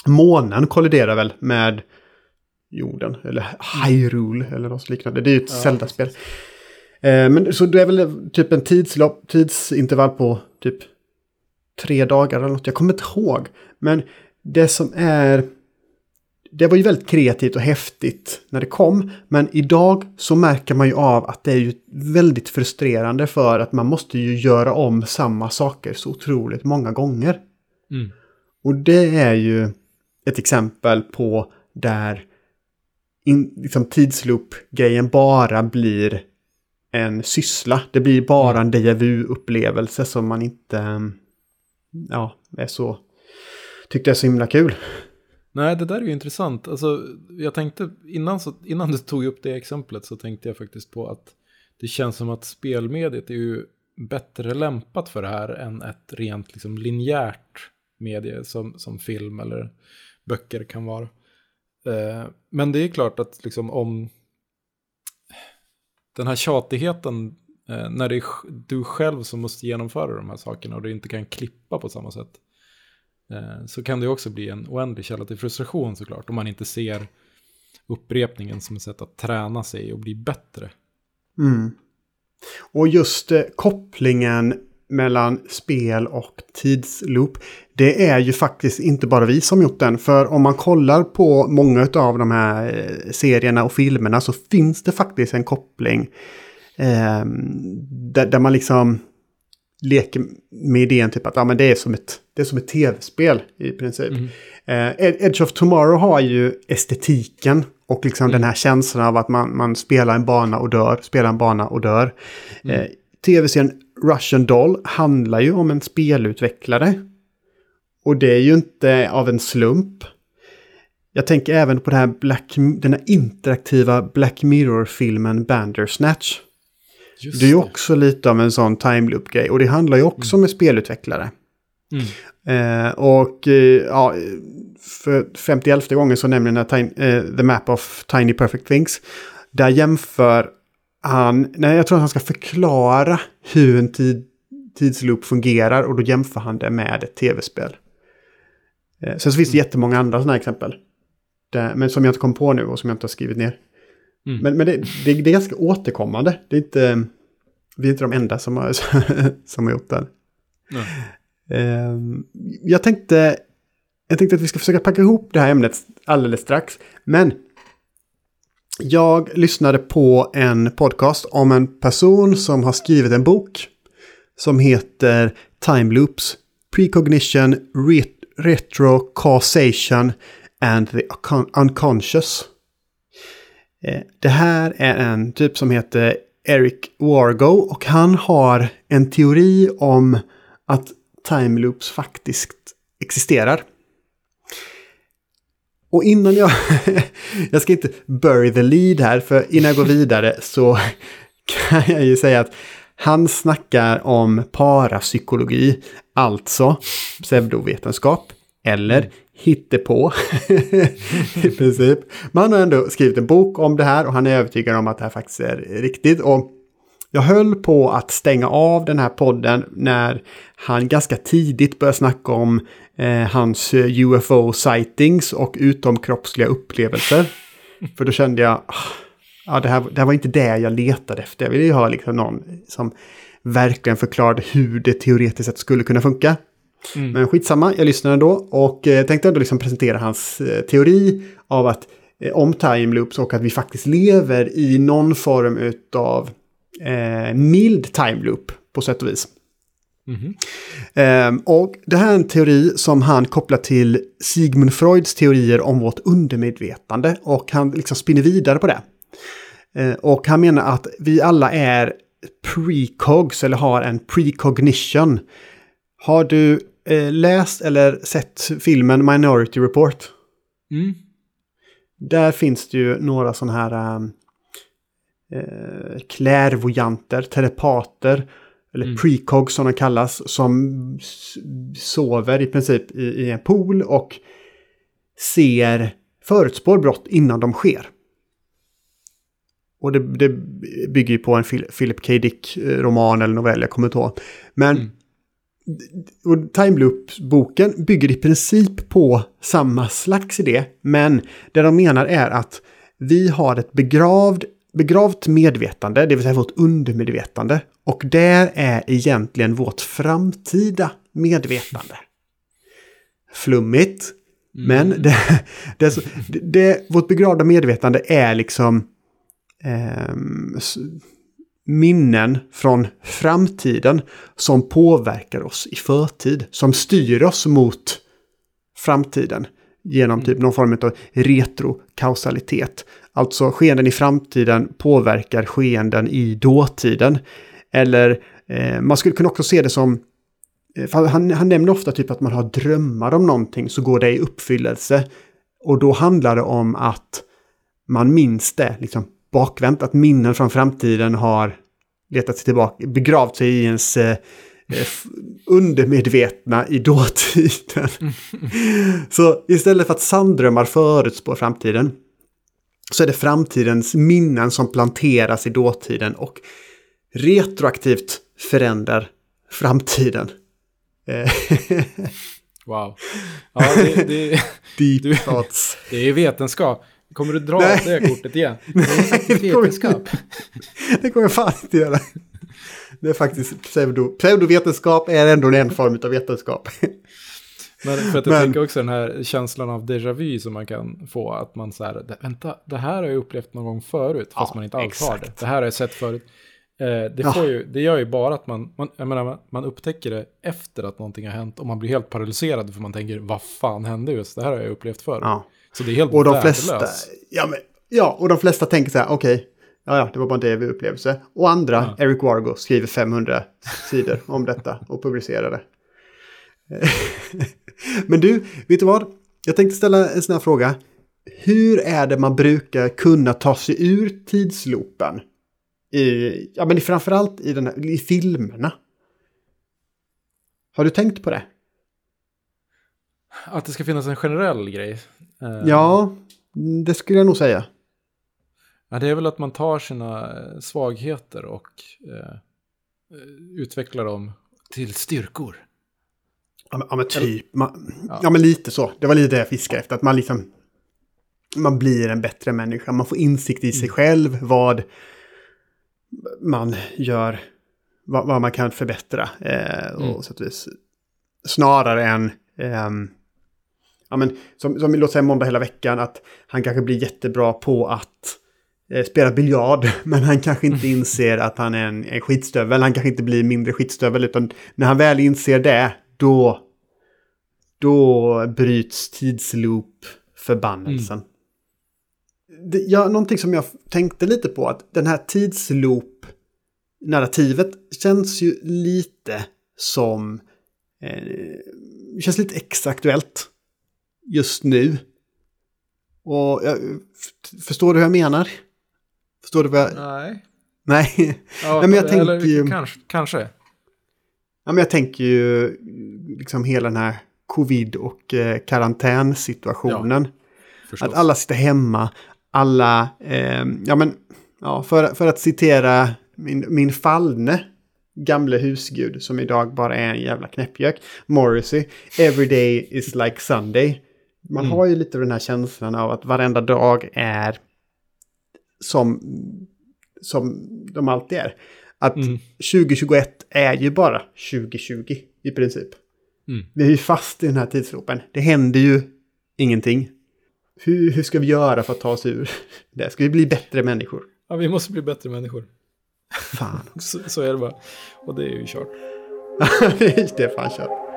Månen kolliderar väl med jorden, eller Hyrule eller något liknande. Det är ju ett Zelda-spel. Eh, men så det är väl typ en tidslopp, tidsintervall på typ tre dagar eller något. Jag kommer inte ihåg. Men det som är... Det var ju väldigt kreativt och häftigt när det kom. Men idag så märker man ju av att det är ju väldigt frustrerande för att man måste ju göra om samma saker så otroligt många gånger. Mm. Och det är ju ett exempel på där in, liksom tidsloop-grejen bara blir en syssla. Det blir bara en déjà vu-upplevelse som man inte mm, ja, är så... Tyckte är så himla kul. Nej, det där är ju intressant. Alltså, jag tänkte, innan, så, innan du tog upp det exemplet så tänkte jag faktiskt på att det känns som att spelmediet är ju bättre lämpat för det här än ett rent liksom, linjärt medie som, som film eller böcker kan vara. Eh, men det är klart att liksom, om den här tjatigheten, eh, när det är du själv som måste genomföra de här sakerna och du inte kan klippa på samma sätt, eh, så kan det också bli en oändlig källa till frustration såklart, om man inte ser upprepningen som ett sätt att träna sig och bli bättre. Mm. Och just eh, kopplingen mellan spel och tidsloop. Det är ju faktiskt inte bara vi som gjort den. För om man kollar på många av de här eh, serierna och filmerna så finns det faktiskt en koppling. Eh, där, där man liksom leker med idén typ att ja, men det är som ett, det är som ett tv-spel i princip. Eh, Ed- Edge of Tomorrow har ju estetiken och liksom den här känslan av att man, man spelar en bana och dör, spelar en bana och dör. Eh, Tv-serien Russian Doll handlar ju om en spelutvecklare. Och det är ju inte av en slump. Jag tänker även på det här Black, den här interaktiva Black Mirror-filmen Bandersnatch. Just Det är ju också lite av en sån timeloop-grej. Och det handlar ju också om en spelutvecklare. Mm. Eh, och eh, ja, för 51 gången så nämner den här Tiny, eh, The Map of Tiny Perfect Things. Där jämför han, nej jag tror att han ska förklara hur en tid, tidsloop fungerar och då jämför han det med ett tv-spel. Eh, sen så finns det jättemånga andra sådana här exempel. Där, men som jag inte kom på nu och som jag inte har skrivit ner. Mm. Men, men det, det, det är ganska återkommande. Det är inte, vi är inte de enda som har, som har gjort det. Nej. Ehm, jag tänkte, jag tänkte att vi ska försöka packa ihop det här ämnet alldeles strax. Men jag lyssnade på en podcast om en person som har skrivit en bok som heter Time Loops, Precognition, Ret- Retro Causation and the Unconscious. Eh, det här är en typ som heter Eric Wargo och han har en teori om att time loops faktiskt existerar. Och innan jag... jag ska inte bury the lead här, för innan jag går vidare så kan jag ju säga att han snackar om parapsykologi, alltså pseudovetenskap, eller hittepå i princip. Men han har ändå skrivit en bok om det här och han är övertygad om att det här faktiskt är riktigt. Och jag höll på att stänga av den här podden när han ganska tidigt började snacka om eh, hans UFO-sightings och utomkroppsliga upplevelser. För då kände jag, ah, ja, det, här, det här var inte det jag letade efter. Jag ville ju ha liksom någon som verkligen förklarade hur det teoretiskt sett skulle kunna funka. Men skitsamma, jag lyssnade ändå och eh, tänkte ändå liksom presentera hans eh, teori av att eh, om time loops och att vi faktiskt lever i någon form av eh, mild time loop på sätt och vis. Ehm, och det här är en teori som han kopplar till Sigmund Freuds teorier om vårt undermedvetande. Och han liksom spinner vidare på det. Eh, och han menar att vi alla är precogs eller har en precognition. Har du eh, läst eller sett filmen Minority Report? Mm. Där finns det ju några sådana här um, eh, klärvoyanter, telepater, eller precogs som de kallas, som sover i princip i, i en pool och ser, förutspår brott innan de sker. Och det, det bygger ju på en Phil- Philip K. Dick-roman eller novell, jag kommer inte ihåg. Men och Time Loop-boken bygger i princip på samma slags idé. Men det de menar är att vi har ett begravd, begravt medvetande, det vill säga vårt undermedvetande. Och där är egentligen vårt framtida medvetande. Flummigt. Men det, det, det, vårt begravda medvetande är liksom s- minnen från framtiden som påverkar oss i förtid. Som styr oss mot framtiden genom typ någon form av retrokausalitet. Alltså skeenden i framtiden påverkar skeenden i dåtiden. Eller eh, man skulle kunna också se det som eh, han, han nämner ofta typ att man har drömmar om någonting så går det i uppfyllelse. Och då handlar det om att man minns det liksom bakvänt. Att minnen från framtiden har letat sig tillbaka, begravt sig i ens eh, eh, undermedvetna i dåtiden. så istället för att sanddrömmar förutspår framtiden så är det framtidens minnen som planteras i dåtiden och retroaktivt förändrar framtiden. Eh, Wow. Ja, det, det, Deep Du- thoughts. det är vetenskap. Kommer du dra Nej. det kortet igen? Det är vetenskap. Det kommer jag fan inte göra. Det är faktiskt pseudo. Pseudovetenskap är ändå en form av vetenskap. Men för att jag Men- tänker också den här känslan av déjà vu som man kan få. Att man så här, "Det- vänta, det här har jag upplevt någon gång förut. Fast Ja, man inte alls har det. exakt. Det här har jag sett förut. Eh, det, Ja. ju, det gör ju bara att man, man, menar, man, upptäcker det efter att någonting har hänt. Och man blir helt paralyserad för man tänker, vad fan hände just? Det här har jag upplevt förut. Ja. Så det är helt Och de flesta, ja, men, ja, och de flesta tänker så här, okej, ja, ja, det var bara en DV-upplevelse. Och andra, Eric Wargo, skriver 500 sidor om detta och publicerar det. men du, vet du vad? Jag tänkte ställa en sån här fråga. Hur är det man brukar kunna ta sig ur tidsloopen? I, ja, men framförallt i, den här, i filmerna. Har du tänkt på det? Att det ska finnas en generell grej. Eh, Ja, det skulle jag nog säga. Ja, det är väl att man tar sina eh, svagheter och eh, eh, utvecklar dem till styrkor. Ja men, typ. Man, ja. Ja. men lite så. Det var lite det jag fiskade efter. Att man liksom... Man blir en bättre människa. Man får insikt i sig själv. Vad man gör. Vad, vad man kan förbättra. Eh, och Mm. så att vis. Snarare än... ehm, ja men som, som låt säga måndag hela veckan. Att han kanske blir jättebra på att eh, spela biljard. Men han kanske inte inser att han är en, en skitstövel. Han kanske inte blir mindre skitstövel. Utan när han väl inser det, då, då bryts tidsloop-förbannelsen. Det, ja, någonting som jag tänkte lite på, att den här tidsloop-narrativet känns ju lite som... Eh, känns lite extra aktuellt just nu. Och jag, förstår du hur jag menar? Förstår du vad jag... Nej. Nej. Ja, Nej, men jag tänker eller, ju- Kanske. kanske. Ja, men jag tänker ju liksom hela den här covid och eh, karantänsituationen. Förstås. Att alla sitter hemma, alla, eh, ja men, ja, för, för att citera min, min fallne gamle husgud som idag bara är en jävla knäppjök, Morrissey, every day is like Sunday. Man Mm. har ju lite den här känslan av att varenda dag är som, som de alltid är. Att Mm. 2021 är ju bara 2020 i princip. Mm. Vi är ju fast i den här tidsloopen. Det händer ju ingenting. Hur, hur ska vi göra för att ta oss ur det? Ska vi bli bättre människor? Ja, vi måste bli bättre människor. Fan. Så, så är det bara. Och det är ju kört. det är Stefan kör.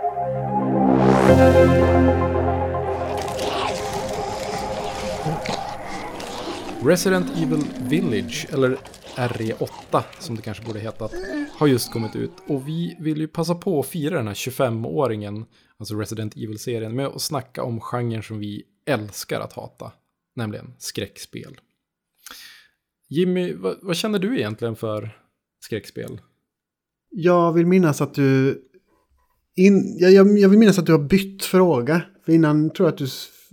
Resident Evil Village, eller RE8 som det kanske borde heta, har just kommit ut. Och vi vill ju passa på att fira den här 25-åringen, alltså Resident Evil-serien, med att snacka om genren som vi älskar att hata, nämligen skräckspel. Jimmy, vad, vad känner du egentligen för skräckspel? Jag vill minnas att du... In, jag, jag, jag vill minnas att du har bytt fråga. För innan tror jag att du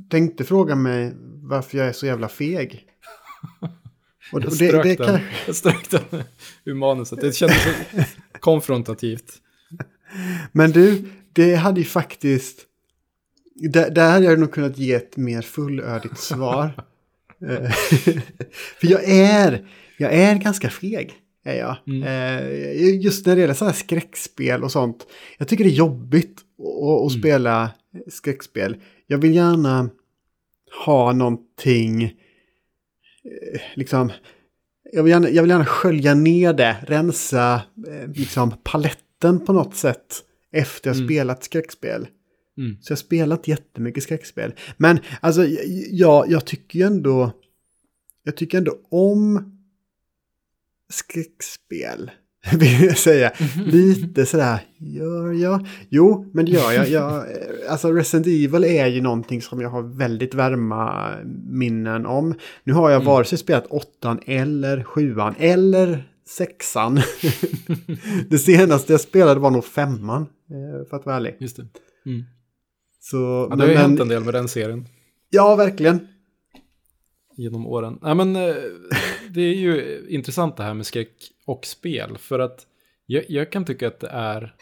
tänkte fråga mig varför jag är så jävla feg. Och, Jag och strök, det, det den, kan, jag strök den ur manuset. Det kändes konfrontativt. men du, det hade ju faktiskt... Där, där hade jag nog kunnat ge ett mer fullödigt svar. Eh, För jag är, jag är ganska feg. Är jag. Eh, Just när det gäller sådana här skräckspel och sånt. Jag tycker det är jobbigt att, att spela skräckspel. Jag vill gärna ha någonting, liksom, jag vill, gärna, jag vill gärna skölja ner det, rensa eh, liksom paletten på något sätt efter jag spelat skräckspel. Mm. Så jag har spelat jättemycket skräckspel. Men alltså, jag, jag tycker ju ändå, jag tycker ändå om skräckspel. Vill jag säga. Lite sådär, gör jag? Jo, men det gör jag. jag. Alltså Resident Evil är ju någonting som jag har väldigt varma minnen om. Nu har jag vare sig spelat åttan eller sjuan eller sexan. det senaste jag spelade var nog femman, eh, för att vara ärlig. Just det. Mm. Så, Ja, det har ju hänt en del med den serien. Ja, verkligen. genom åren. Nej, men eh, det är ju intressant det här med skräck och spel. För att jag, jag kan tycka att det är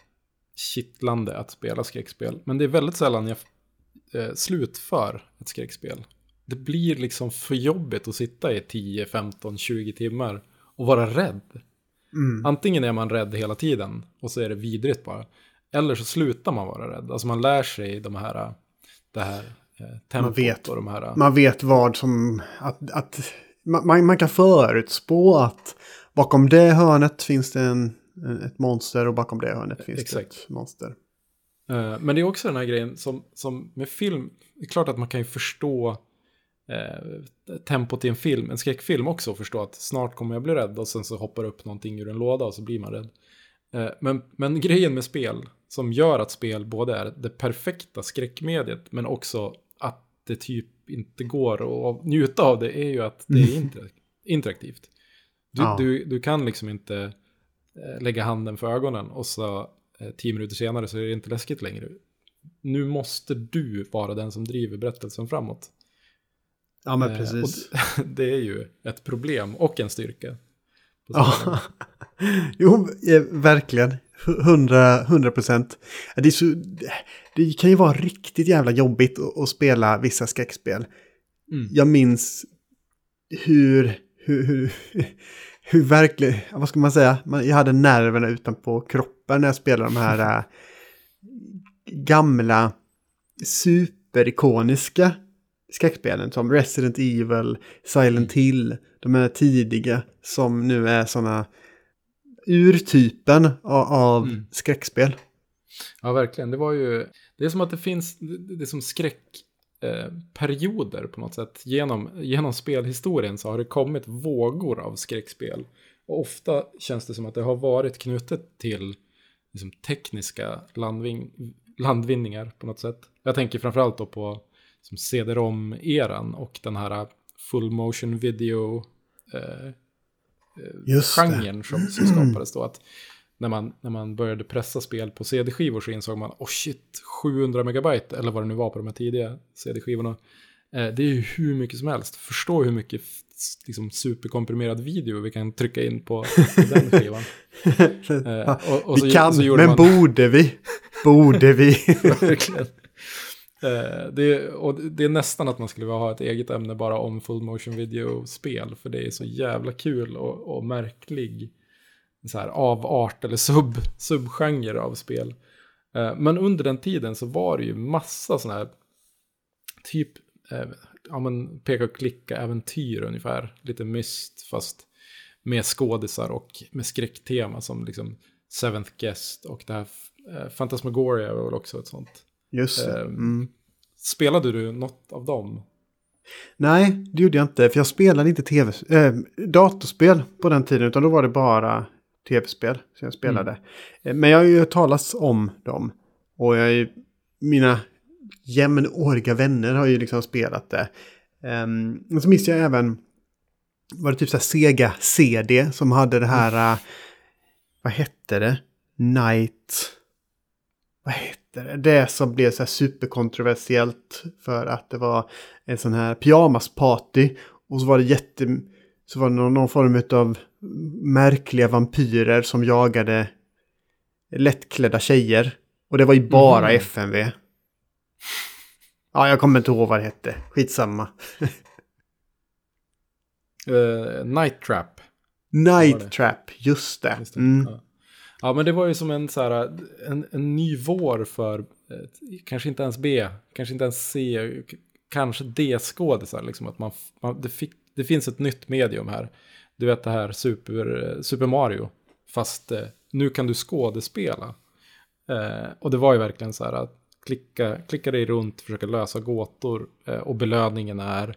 kittlande att spela skräckspel. Men det är väldigt sällan jag eh, slutför ett skräckspel. Det blir liksom för jobbigt att sitta i 10, 15, 20 timmar och vara rädd. Antingen är man rädd hela tiden och så är det vidrigt bara. Eller så slutar man vara rädd. Alltså man lär sig de här, det här eh, tempot vet. och de här... Man vet vad som... Att, att, man, man kan förutspå att bakom det hörnet finns det en, ett monster och bakom det hörnet finns Exakt. det ett monster. Eh, Men det är också den här grejen som, som med film, det är klart att man kan ju förstå eh, tempot i en film, en skräckfilm också, och förstå att snart kommer jag bli rädd och sen så hoppar upp någonting ur en låda och så blir man rädd. Eh, men, men grejen med spel som gör att spel både är det perfekta skräckmediet men också att det typ inte går att njuta av det är ju att det är inte interaktivt. Du, Ja. du, du kan liksom inte eh, lägga handen för ögonen och så eh, tio minuter senare så är det inte läskigt längre. Nu måste du vara den som driver berättelsen framåt. Ja, men Eh, precis. Och det är ju ett problem och en styrka. Ja. jo, verkligen. Hundra, hundra procent. Det, är så, det kan ju vara riktigt jävla jobbigt att, att spela vissa skräckspel. Mm. Jag minns hur, hur, hur, hur verkligen, vad ska man säga, jag hade nerverna utanpå kroppen när jag spelade de här äh, gamla superikoniska skräckspelen som Resident Evil, Silent Hill, de här tidiga som nu är sådana urtypen av, av Mm. skräckspel. Ja, verkligen. Det var ju... Det är som att det finns... Det är som skräckperioder eh, perioder på något sätt. Genom, genom spelhistorien så har det kommit vågor av skräckspel. Och ofta känns det som att det har varit knutet till liksom, tekniska landvin landvinningar på något sätt. Jag tänker framförallt då på som CD-ROM-eran och den här full motion video eh, det. genren som, som skapades då. Att när, man, när man började pressa spel på CD-skivor så insåg man, oh shit, 700 megabyte, eller vad det nu var på de här tidiga CD-skivorna. Eh, det är ju hur mycket som helst. Förstå hur mycket liksom, superkomprimerad video vi kan trycka in på den skivan. Eh, och, och så, vi kan, så men man, borde vi? Borde vi? Verkligen. Eh, det, och det är nästan att man skulle vilja ha ett eget ämne bara om full motion video-spel. För det är så jävla kul och, och märklig så här, avart eller sub, subgenre av spel. Eh, men under den tiden så var det ju massa sådana här typ eh, ja, men peka och klicka-äventyr ungefär. Lite myst fast med skådisar och med skräcktema som liksom Seventh Guest och det här Eh, Phantasmagoria var väl också ett sånt. Just det. Ehm. Mm. Spelade du något av dem? Nej, det gjorde jag inte. För jag spelade inte tv, äh, datorspel på den tiden. Utan då var det bara tv-spel som jag spelade. Eh, Men jag har ju hört talas om dem. Och jag är, mina jämnåriga vänner har ju liksom spelat det. Um, och så minns jag även, var det typ så Sega CD som hade det här, eh, vad hette det? Night... Vad hette det? Det som blev så här superkontroversiellt för att det var en sån här pyjamasparty. Och så var det jätte... Så var det någon, någon form av märkliga vampyrer som jagade lättklädda tjejer. Och det var ju bara Mhm. FMV. Ja, jag kommer inte ihåg vad det hette. Skitsamma. Eh, Night Trap. Night? Trap, just det. Just det. Mm. Ja. ja, men det var ju som en, så här, en, en ny vår för, eh, kanske inte ens B, kanske inte ens C, kanske D-skådisar. Liksom, att man, man, det, fick, det finns ett nytt medium här. Du vet det här Super, Super Mario, fast eh, nu kan du skådespela. Eh, och det var ju verkligen så här att klicka, klicka dig runt, försöka lösa gåtor eh, och belöningen är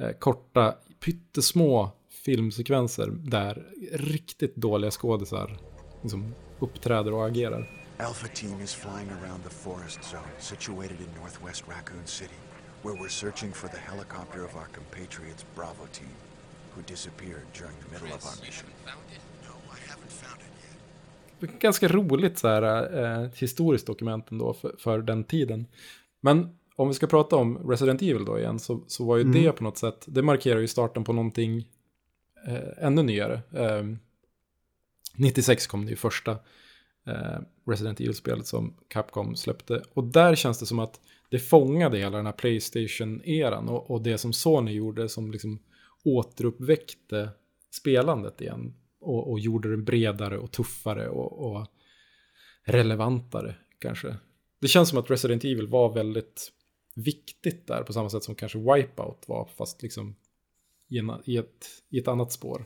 eh, korta, pyttesmå filmsekvenser där riktigt dåliga skådisar liksom uppträder och agerar. Alpha Team is flying around the forest zone situated in northwest Raccoon City, where we're searching for the helicopter of our compatriots Bravo Team, who disappeared during the middle of our mission. Ganska roligt så här, eh, historiskt dokument ändå för, för den tiden. Men om vi ska prata om Resident Evil då igen så, så var ju det på något sätt, det markerar ju starten på någonting eh, ännu nyare. Eh, 96 kom det ju första eh, Resident Evil-spelet som Capcom släppte. Och där känns det som att det fångade hela den här Playstation-eran och, och det som Sony gjorde som liksom återuppväckte spelandet igen. Och, och gjorde det bredare och tuffare och, och relevantare kanske. Det känns som att Resident Evil var väldigt viktigt där på samma sätt som kanske Wipeout var, fast liksom i, en, i, ett, i ett annat spår.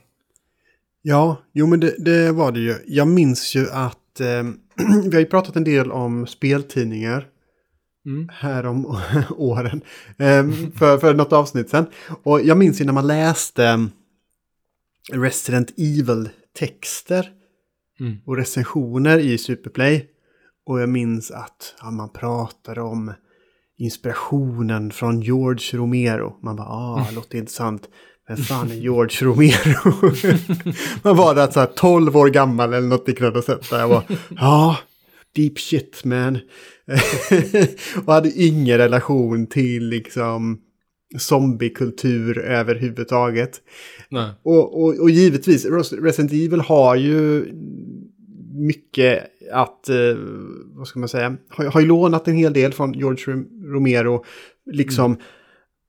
Ja, jo men det, det var det ju. Jag minns ju att eh, vi har ju pratat en del om speltidningar Mm. här om åren. Eh, för, för något avsnitt sen. Och jag minns ju när man läste eh, Resident Evil-texter Mm. och recensioner i Superplay. Och jag minns att ja, man pratade om inspirationen från George Romero. Man bara, ah, Mm. låter intressant. Vem fan är George Romero? man var där så här 12 år gammal eller något liknande. Där jag var, ja, deep shit man. och hade ingen relation till liksom zombiekultur överhuvudtaget. Nej. Och, och, och givetvis, Res- Resident Evil har ju mycket att, eh, vad ska man säga, har, har ju lånat en hel del från George Rom- Romero. Liksom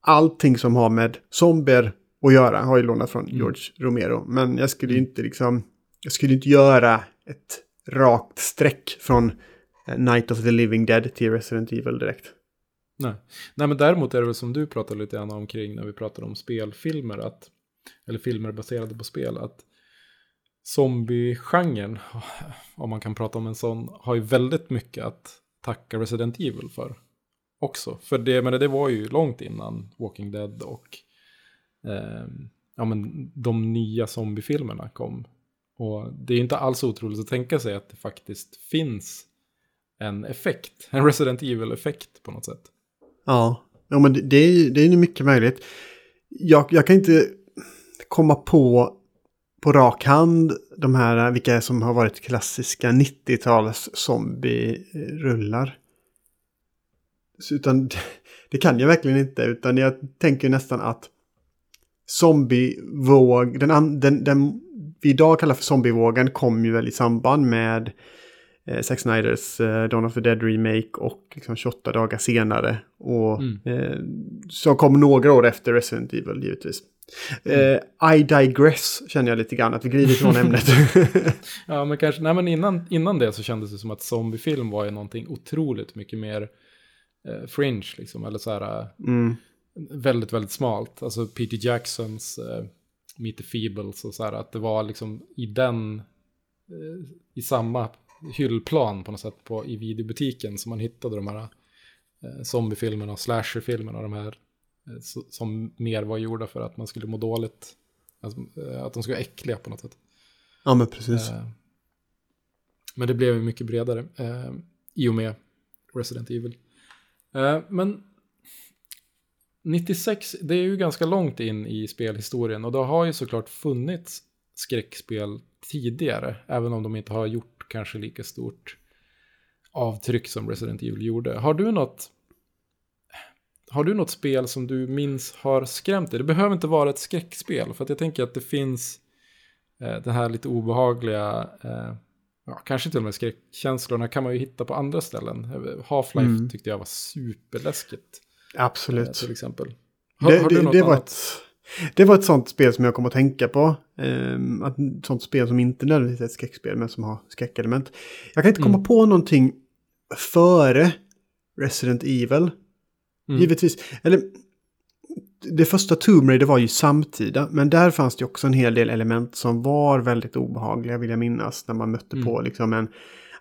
allting som har med zombier att göra har ju lånat från George Romero. Men jag skulle ju inte liksom, jag skulle inte göra ett rakt streck från eh, Night of the Living Dead till Resident Evil direkt. Nej. Nej, men däremot är det väl som du pratade lite grann omkring när vi pratade om spelfilmer, att, eller filmer baserade på spel, att zombie-genren, om man kan prata om en sån, har ju väldigt mycket att tacka Resident Evil för också. För det, men det var ju långt innan Walking Dead och eh, ja, men de nya zombiefilmerna kom. Och det är inte alls otroligt att tänka sig att det faktiskt finns en effekt, en Resident Evil-effekt på något sätt. Ja, ja men det, det är ju det är mycket möjligt. Jag, jag kan inte komma på på rak hand de här, vilka som har varit klassiska 90-tals zombie-rullar. Utan det kan jag verkligen inte, utan jag tänker nästan att zombievåg, den, den, den vi idag kallar för zombievågen kom ju väl i samband med eh, Zack Snyders eh, Dawn of the Dead Remake och liksom 28 dagar senare. Och Mm. eh, som kom några år efter Resident Evil givetvis. Eh, I digress känner jag lite grann att vi glider från ämnet. Ja, men kanske, nej men innan, innan det så kändes det som att zombiefilm var ju någonting otroligt mycket mer eh, fringe, liksom, eller så här eh, mm. väldigt, väldigt smalt. Alltså Peter Jacksons eh, Meet the Feebles och så här, att det var liksom i den, eh, i samma hyllplan på något sätt på, i videobutiken. Så man hittade de här eh, zombiefilmerna och slasherfilmerna. De här eh, so- som mer var gjorda för att man skulle må dåligt. Alltså, eh, att de skulle vara äckliga på något sätt. Ja, men precis. Eh, men det blev ju mycket bredare eh, i och med Resident Evil. Men 96, det är ju ganska långt in i spelhistorien och det har ju såklart funnits skräckspel tidigare, även om de inte har gjort kanske lika stort avtryck som Resident Evil gjorde. Har du något har du något spel som du minns har skrämt dig? Det behöver inte vara ett skräckspel, för att jag tänker att det finns eh, den här lite obehagliga, eh, ja, kanske till och med skräckkänslorna kan man ju hitta på andra ställen. Half-Life Mm. tyckte jag var superläskigt, eh, Absolut. till exempel. Har, Det, har du det, något det, var annat? ett, det var ett sånt spel som jag kom att tänka på. Att, ett sånt spel som inte nödvändigtvis är ett skräckspel men som har skräckelement. Jag kan inte komma Mm. på någonting före Resident Evil. Mm. Givetvis. Eller det första Tomb Raider var ju samtida. Men där fanns det också en hel del element som var väldigt obehagliga vill jag minnas. När man mötte Mm. på liksom en...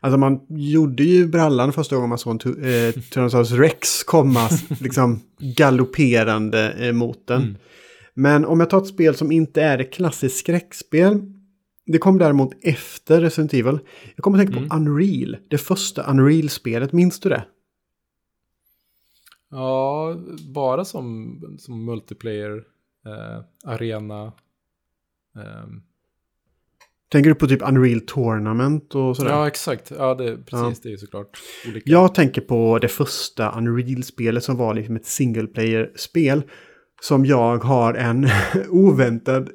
Alltså man gjorde ju brallan första gången man såg en eh, Tyrannosaurus Rex komma liksom galopperande eh, mot den. Mm. Men om jag tar ett spel som inte är ett klassiskt skräckspel. Det kom däremot efter Resident Evil. Jag kommer att tänka Mm. på Unreal. Det första Unreal-spelet, minns du det? Ja, bara som, som multiplayer, eh, arena. ehm, Tänker du på typ Unreal Tournament och sådär? ja, exakt. Ja, det, precis. Ja. Det är ju såklart olika. Jag tänker på det första Unreal-spelet som var liksom ett single player-spel. Som jag har en oväntad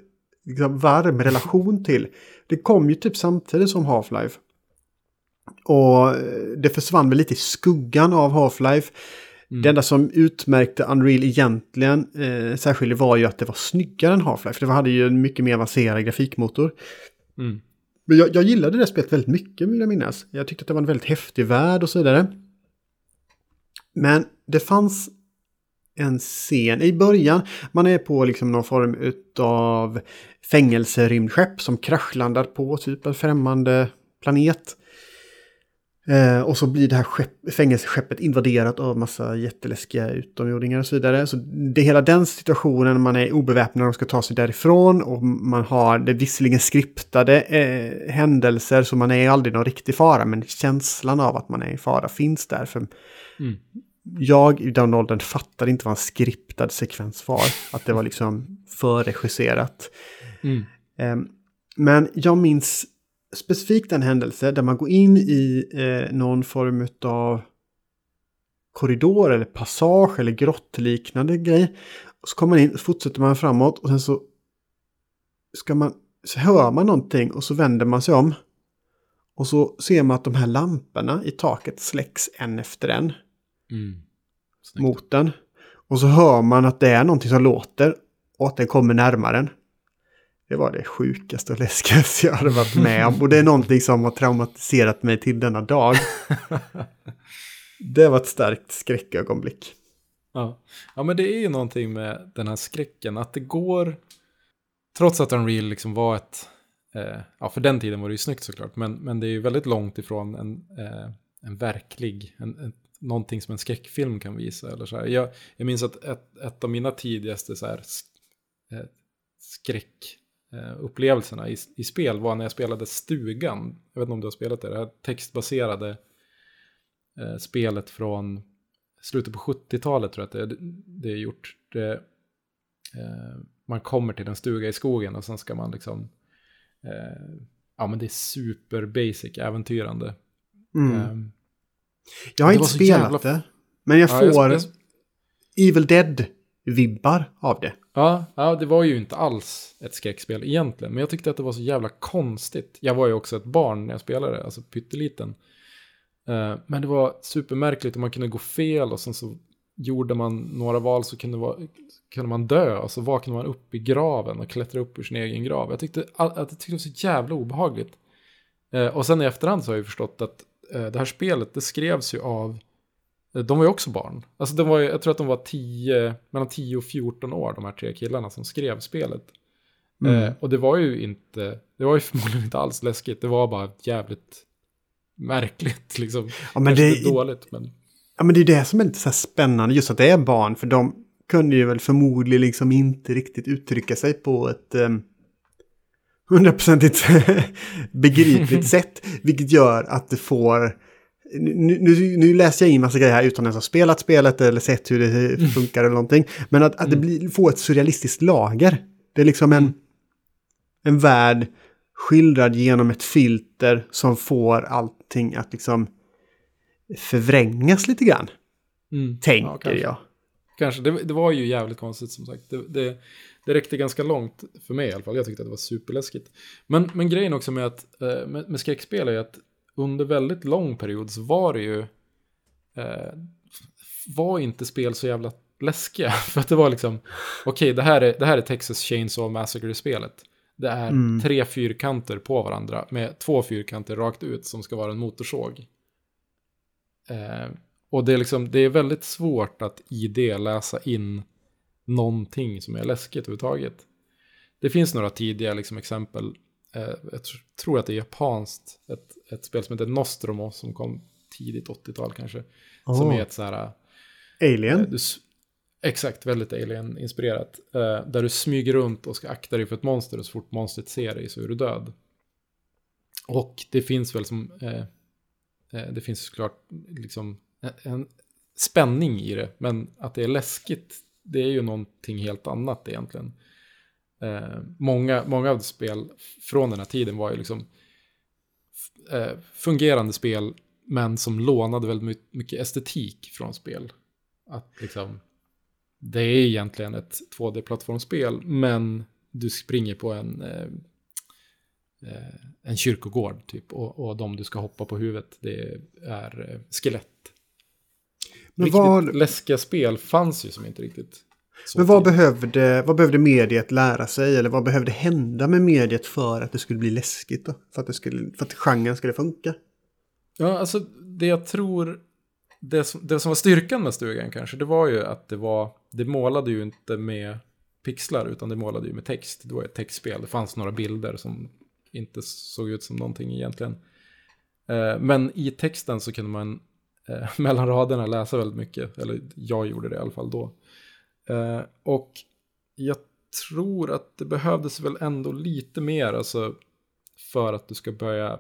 liksom, varm relation till. Det kom ju typ samtidigt som Half-Life. Och eh, det försvann väl lite i skuggan av Half-Life. Mm. Det enda som utmärkte Unreal egentligen eh, särskilt var ju att det var snyggare än Half-Life. Det hade ju en mycket mer avancerad grafikmotor. Mm. Men jag, jag gillade det spelet väldigt mycket vill jag minnas. Jag tyckte att det var en väldigt häftig värld och så vidare. Men det fanns en scen i början. Man är på liksom någon form av fängelserymdskepp som kraschlandar på typ en främmande planet. Eh, och så blir det här skepp, fängelseskeppet invaderat av massa jätteläskiga utomjordingar och så vidare. Så det är hela den situationen, man är obeväpnad och ska ta sig därifrån. Och man har det visserligen skriptade eh, händelser så man är aldrig någon riktig fara. Men känslan av att man är i fara finns där. För Mm. jag i den åldern fattade inte vad en skriptad sekvens var. Att det var liksom förregisserat. Mm. Ehm, Men jag minns specifikt en händelse där man går in i eh, någon form av korridor eller passage eller grottliknande grej. Och så kommer man in och fortsätter man framåt och sen så ska man, så hör man någonting och så vänder man sig om. Och så ser man att de här lamporna i taket släcks en efter en Mm. Snyggt. mot den. Och så hör man att det är någonting som låter och att den kommer närmare en. Det var det sjukaste och läskigaste jag hade varit med om. Och det är någonting som har traumatiserat mig till denna dag. Det var ett starkt skräckögonblick. Ja. ja, men det är ju någonting med den här skräcken, att det går, trots att Unreal liksom var ett, eh, ja för den tiden var det ju snyggt såklart, men, men det är ju väldigt långt ifrån en, eh, en verklig, en, en, någonting som en skräckfilm kan visa. Eller så här. Jag, jag minns att ett, ett av mina tidigaste så här, sk- eh, skräckupplevelserna i, i spel var när jag spelade Stugan. Jag vet inte om du har spelat det, det här textbaserade eh, spelet från slutet på 70-talet tror jag att det, det är gjort. Det, eh, man kommer till en stuga i skogen och sen ska man liksom... Eh, ja men det är super basic, äventyrande. Mm. Eh, Jag har inte spelat jävla- det. Men jag ja, får jag- Evil Dead-vibbar av det. Ja, ja, det var ju inte alls ett skräckspel egentligen. Men jag tyckte att det var så jävla konstigt. Jag var ju också ett barn när jag spelade, alltså pytteliten. Eh, men det var supermärkligt och man kunde gå fel och sen så gjorde man några val så kunde, vara, kunde man dö. Och så vaknade man upp i graven och klättrade upp ur sin egen grav. Jag tyckte att tyckte det var så jävla obehagligt. Eh, och sen i efterhand så har jag ju förstått att eh, det här spelet, det skrevs ju av de var ju också barn. Alltså de var ju, jag tror att de var 10, mellan 10 och 14 år, de här tre killarna som skrev spelet. Mm. Eh, och det var ju inte, det var ju förmodligen inte alls läskigt, det var bara jävligt märkligt liksom. Ja, men Kanske det- inte dåligt, men... Ja, men det är det som är lite så här spännande, just att det är barn, för de kunde ju väl förmodligen liksom inte riktigt uttrycka sig på ett um, hundraprocentigt begripligt sätt, vilket gör att det får... Nu, nu, nu läser jag in massa grejer här utan att ha spelat spelet eller sett hur det funkar eller någonting. Men att, att det blir, får ett surrealistiskt lager. Det är liksom en, en värld skildrad genom ett filter som får allting att liksom förvrängas lite grann. Mm. Tänker Ja, kanske. jag. Kanske, det, det var ju jävligt konstigt som sagt. Det, det, det räckte ganska långt för mig i alla fall. Jag tyckte att det var superläskigt. Men, men grejen också med, att, eh, med, med skräckspel är att under väldigt lång period så var det ju... Eh, var inte spel så jävla läskiga. För att det var liksom, okej det, här är, det här är Texas Chainsaw Massacre-spelet. Det är tre fyrkanter på varandra med två fyrkanter rakt ut som ska vara en motorsåg. Eh, och det är, liksom, det är väldigt svårt att i det läsa in någonting som är läskigt överhuvudtaget. Det finns några tidiga liksom, exempel. Eh, jag tr- tror att det är japanskt. Ett, ett spel som heter Nostromo som kom tidigt 80-tal kanske. Som Åh. är ett så här... eh, Alien? Du, s- exakt, väldigt alien-inspirerat. Eh, där du smyger runt och ska akta dig för ett monster och så fort monstret ser dig så är du död. Och det finns väl som... Eh, eh, det finns såklart liksom en, en spänning i det. Men att det är läskigt, det är ju någonting helt annat egentligen. Eh, många, många av spel från den här tiden var ju liksom eh, fungerande spel men som lånade väldigt my- mycket estetik från spel. Att liksom, det är egentligen ett 2D-plattformsspel, men du springer på en, eh, eh, en kyrkogård typ, och, och de du ska hoppa på huvudet, det är eh, skelett. Men Riktigt vad, läskiga spel fanns ju som inte riktigt så men vad, behövde, vad behövde mediet lära sig? Eller vad behövde hända med mediet för att det skulle bli läskigt? Då? För, att det skulle, för att genren skulle funka? Ja, alltså det jag tror, det som, det som var styrkan med stugan kanske, det var ju att det var, det målade ju inte med pixlar, utan det målade ju med text. Det var ett textspel, det fanns några bilder som inte såg ut som någonting egentligen. Eh, men i texten så kunde man eh, mellan raderna läsa väldigt mycket, eller jag gjorde det i alla fall då. Eh, och jag tror att det behövdes väl ändå lite mer, alltså för att du ska börja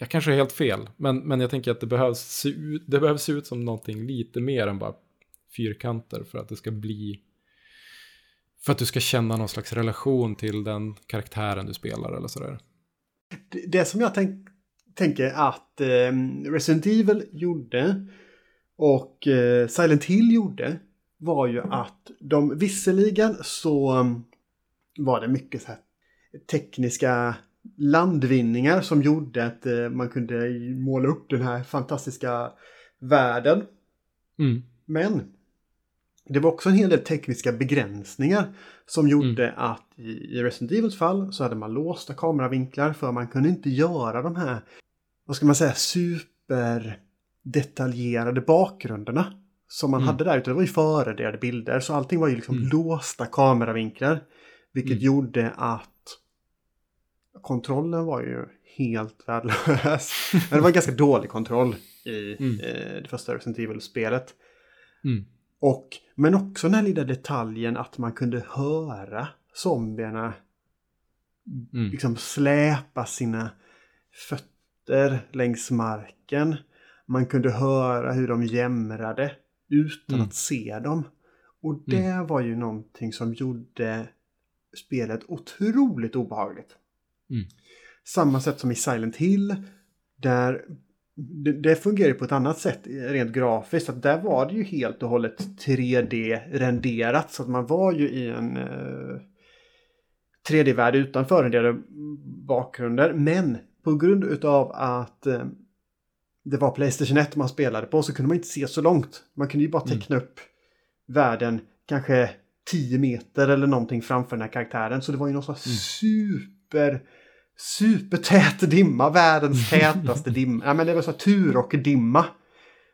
jag kanske är helt fel, men, men jag tänker att det behövs, se ut, det behövs se ut som någonting lite mer än bara fyrkanter för att det ska bli... För att du ska känna någon slags relation till den karaktären du spelar eller sådär. Det, det som jag tänk, tänker att eh, Resident Evil gjorde och eh, Silent Hill gjorde var ju att de visserligen så um, var det mycket så här tekniska landvinningar som gjorde att eh, man kunde måla upp den här fantastiska världen. Mm. Men det var också en hel del tekniska begränsningar som gjorde att i i Resident Evils fall så hade man låsta kameravinklar för man kunde inte göra de här, vad ska man säga, superdetaljerade bakgrunderna som man Mm. hade där. Utan det var ju förraderade bilder så allting var ju liksom Mm. låsta kameravinklar. Vilket Mm. gjorde att kontrollen var ju helt värdelös. Men det var en ganska dålig kontroll i Mm. eh, det första Resident Evil-spelet. Mm. Och, men också den här lilla detaljen att man kunde höra zombierna Mm. liksom släpa sina fötter längs marken. Man kunde höra hur de jämrade utan Mm. att se dem. Och det var ju någonting som gjorde spelet otroligt obehagligt. Mm. Samma sätt som i Silent Hill. Där det, det fungerar på ett annat sätt rent grafiskt. Att där var det ju helt och hållet 3D-renderat. Så att man var ju i en eh, 3D-värld utan förrenderade bakgrunder. Men på grund utav att eh, det var Playstation 1 man spelade på så kunde man inte se så långt. Man kunde ju bara teckna upp världen kanske 10 meter eller någonting framför den här karaktären. Så det var ju någon sån här super supertät dimma, världens tätaste dimma. Ja, men det var så tur och dimma.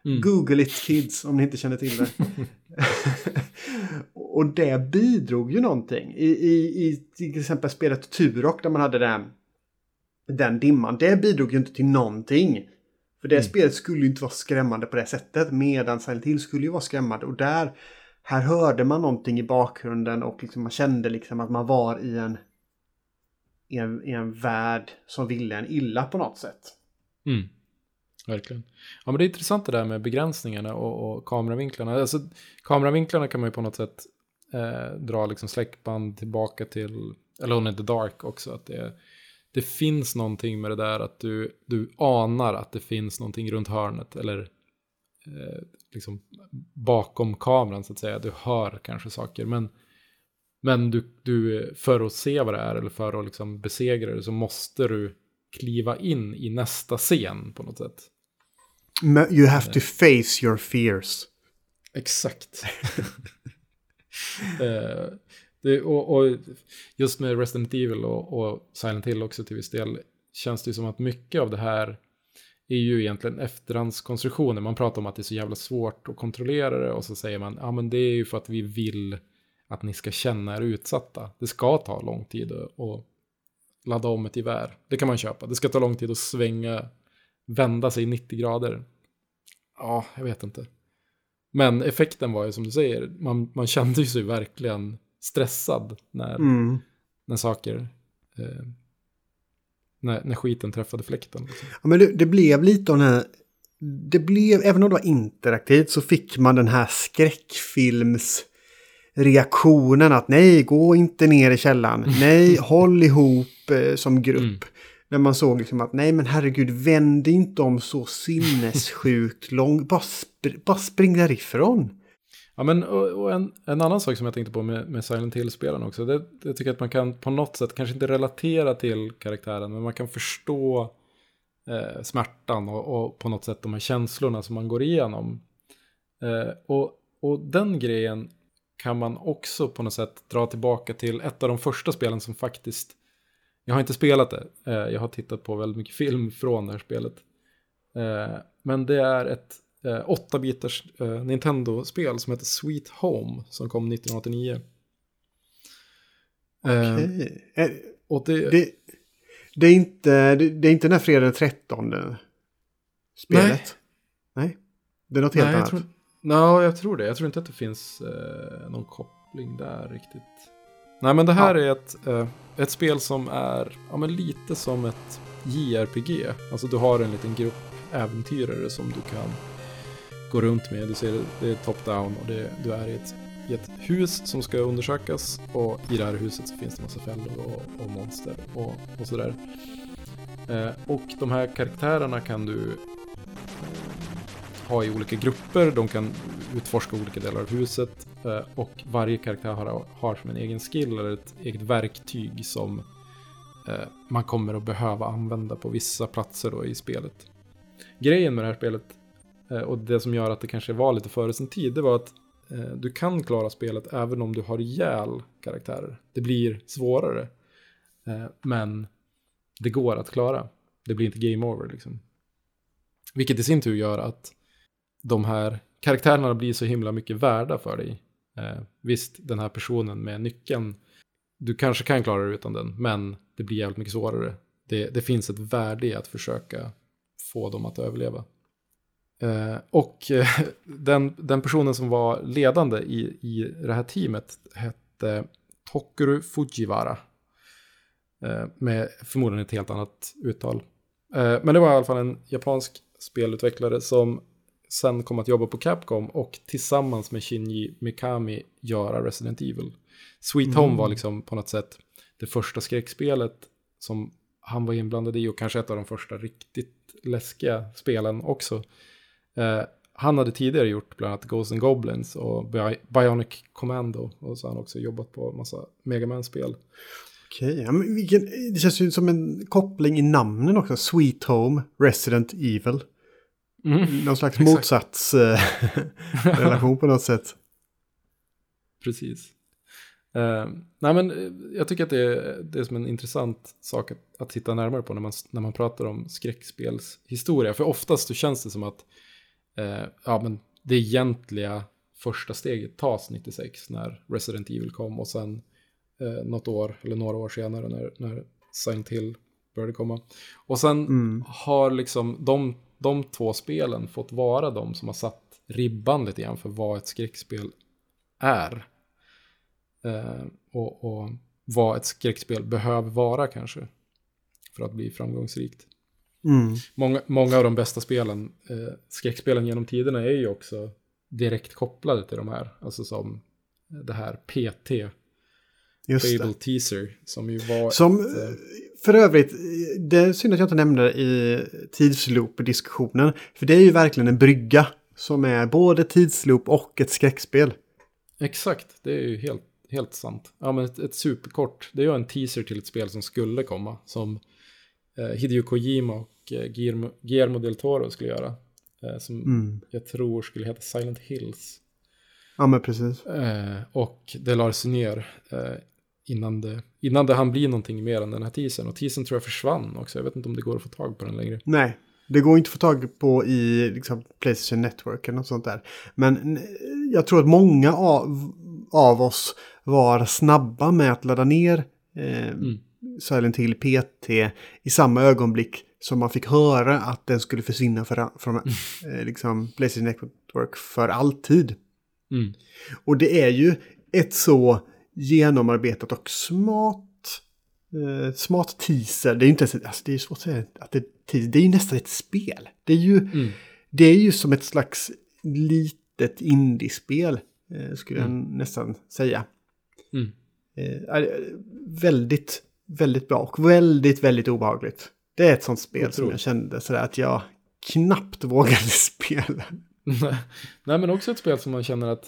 Mm. Google it kids om ni inte känner till det. och det bidrog ju någonting. I, i, i till exempel spelet Turok där man hade den, den dimman. Det bidrog ju inte till någonting. För det spelet skulle ju inte vara skrämmande på det sättet. Medan Silent Hill skulle ju vara skrämmande. Och där, här hörde man någonting i bakgrunden och liksom man kände liksom att man var i en, i en, i en värld som ville en illa på något sätt. Mm. Verkligen. Ja, men det är intressant det där med begränsningarna och, och kameravinklarna. Alltså, kameravinklarna kan man ju på något sätt eh, dra liksom släckband tillbaka till Alone in the Dark också. Att det, det finns någonting med det där att du, du anar att det finns någonting runt hörnet. Eller eh, liksom bakom kameran så att säga. Du hör kanske saker. Men, men du, du, för att se vad det är eller för att liksom besegra det så måste du kliva in i nästa scen på något sätt. You have to face your fears. Exakt. Eh, det, och, och just med Resident Evil och, och Silent Hill också till viss del känns det som att mycket av det här är ju egentligen efterhandskonstruktioner. Man pratar om att det är så jävla svårt att kontrollera det och så säger man ja men det är ju för att vi vill att ni ska känna er utsatta. Det ska ta lång tid att att ladda om ett gevär. Det kan man köpa. Det ska ta lång tid att svänga, vända sig 90 grader. Ja, jag vet inte. Men effekten var ju som du säger, man, man kände ju sig verkligen stressad när, Mm. när saker, eh, när, när skiten träffade fläkten. Liksom. Ja, men det, det blev lite av den här... Det blev, även om det var interaktivt så fick man den här skräckfilms reaktionen att nej, gå inte ner i källaren. Nej, håll ihop eh, som grupp. Mm. När man såg liksom att nej men herregud, vänd inte om så sinnessjukt långt. Bara, spr bara spring därifrån. Ja, men och, och en, en annan sak som jag tänkte på med, med Silent Hill-spelen också, det, det tycker jag att man kan på något sätt, kanske inte relatera till karaktären, men man kan förstå eh, smärtan och, och på något sätt de här känslorna som man går igenom. Eh, och, och den grejen kan man också på något sätt dra tillbaka till ett av de första spelen som faktiskt, jag har inte spelat det, eh, jag har tittat på väldigt mycket film från det här spelet. Eh, men det är ett eh, 8-bitars eh, Nintendo-spel som heter Sweet Home som kom 1989. Eh, Okej. Eh, och det, Det, det, är inte, det, det är inte den här fredag den 13 spelet? Nej. Det är något helt nej, jag annat. tror, no, jag tror det. Jag tror inte att det finns eh, någon koppling där riktigt. Nej, men det här är ett, eh, ett spel som är ja, men lite som ett JRPG. Alltså du har en liten grupp äventyrare som du kan gå runt med. Du ser det är top-down och det, du är i ett, i ett hus som ska undersökas. Och i det här huset så finns det massa fällor och, och monster och, och sådär. Eh, och de här karaktärerna kan du eh, ha i olika grupper, de kan utforska olika delar av huset eh, och varje karaktär har, har som en egen skill eller ett eget verktyg som eh, man kommer att behöva använda på vissa platser då i spelet. Grejen med det här spelet Eh, och det som gör att det kanske var lite före sin tid, det var att eh, du kan klara spelet även om du har ihjäl karaktärer. Det blir svårare, eh, men det går att klara. Det blir inte game over liksom. Vilket i sin tur gör att de här karaktärerna blir så himla mycket värda för dig. Visst, den här personen med nyckeln, du kanske kan klara det utan den, men det blir jävligt mycket svårare. Det, det finns ett värde i att försöka få dem att överleva. Eh, och eh, den, den personen som var ledande i, i det här teamet hette Tokeru Fujiwara. Eh, med förmodligen ett helt annat uttal. Eh, men det var i alla fall en japansk spelutvecklare som sen kom att jobba på Capcom och tillsammans med Shinji Mikami göra Resident Evil. Sweet Home var liksom på något sätt det första skräckspelet som han var inblandad i och kanske ett av de första riktigt läskiga spelen också. Eh, han hade tidigare gjort bland annat Ghosts and Goblins och Bi- Bionic Commando och så har han också jobbat på massa Mega Man-spel. Okej, ja, men vilken, det känns ju som en koppling i namnen också. Sweet Home, Resident Evil. Någon slags motsatsrelation på något sätt. Precis. Eh, nej men eh, jag tycker att det är, det är som en intressant sak att, att titta närmare på när man, när man pratar om skräckspelshistoria. För oftast så känns det som att eh, ja, men det egentliga första steget tas 96 när Resident Evil kom och sen eh, något år eller några år senare när, när Silent Hill började komma. Och sen har liksom de, de två spelen fått vara de som har satt ribban lite grann för vad ett skräckspel är. Eh, och, och vad ett skräckspel behöver vara kanske. För att bli framgångsrikt. Mm. Många, många av de bästa spelen, eh, skräckspelen genom tiderna är ju också direkt kopplade till de här. Alltså som det här PT, Just Fable det. Teaser, som ju var... Som, ett, eh, för övrigt, det är synd att jag inte nämnde det i tidsloop-diskussionen. För det är ju verkligen en brygga som är både tidsloop och ett skräckspel. Exakt, det är ju helt, helt sant. Ja, men ett, ett superkort, det är ju en teaser till ett spel som skulle komma. Som eh, Hideo Kojima och eh, Guillermo, Guillermo del Toro skulle göra. Eh, som Mm. jag tror skulle heta Silent Hills. Ja, men precis. Eh, och det lades ner eh, innan, det, innan det hann bli någonting mer än den här teasern. Och teasern tror jag försvann också. Jag vet inte om det går att få tag på den längre. Nej, det går inte att få tag på i liksom, Playstation Network eller något sånt där. Men jag tror att många av, av oss var snabba med att ladda ner eh, Silent Hill PT i samma ögonblick som man fick höra att den skulle försvinna för, från eh, liksom, Playstation Network för alltid. Mm. Och det är ju ett så genomarbetat och smart eh, smart teaser. Det är ju inte ens, alltså det är svårt att säga att det är teaser. Det är ju nästan ett spel. Det är ju, Mm. det är ju som ett slags litet indiespel. Eh, skulle jag nästan säga. Mm. Eh, väldigt, väldigt bra och väldigt, väldigt obehagligt. Det är ett sånt spel som Otroligt. jag kände sådär att jag knappt vågade spela. Nej, men också ett spel som man känner att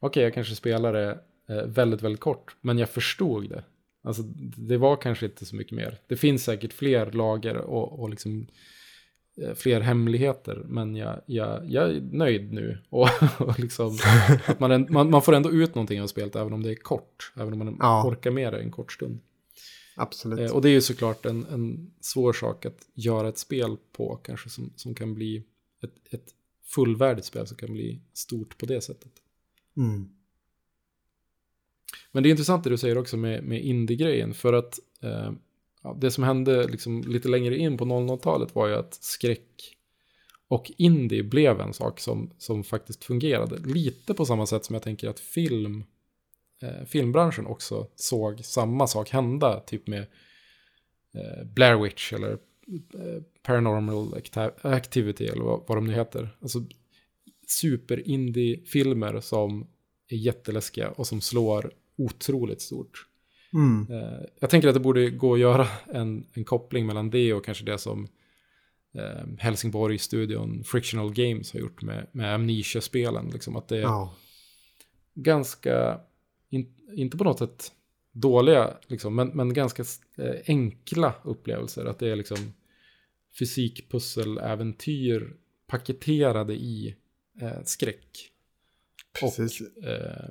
okej, jag kanske spelar det eh, väldigt, väldigt kort, men jag förstod det. Alltså, det var kanske inte så mycket mer. Det finns säkert fler lager och, och liksom eh, fler hemligheter, men jag, jag, jag är nöjd nu. Och, och liksom, att man, man, man får ändå ut någonting av spelet, även om det är kort. Även om man Ja. orkar med det en kort stund. Absolut. Eh, och det är ju såklart en, en svår sak att göra ett spel på, kanske som, som kan bli ett, ett fullvärdigt spel som kan bli stort på det sättet. Mm. Men det är intressant det du säger också med, med indie-grejen, för att eh, det som hände liksom lite längre in på 00-talet var ju att skräck och indie blev en sak som, som faktiskt fungerade. Lite på samma sätt som jag tänker att film, eh, filmbranschen också såg samma sak hända, typ med eh, Blair Witch eller eh, Paranormal Acti- Activity eller vad, vad de nu heter. Alltså super-indie-filmer som är jätteläskiga och som slår otroligt stort. Mm. Eh, jag tänker att det borde gå att göra en, en koppling mellan det och kanske det som eh, Helsingborg-studion Frictional Games har gjort med, med Amnesia-spelen. Liksom att det är Ja. ganska, in, inte på något sätt dåliga, liksom, men, men ganska eh, enkla upplevelser. Att det är liksom fysikpussel-äventyr paketerade i eh, skräck. Precis. Och eh,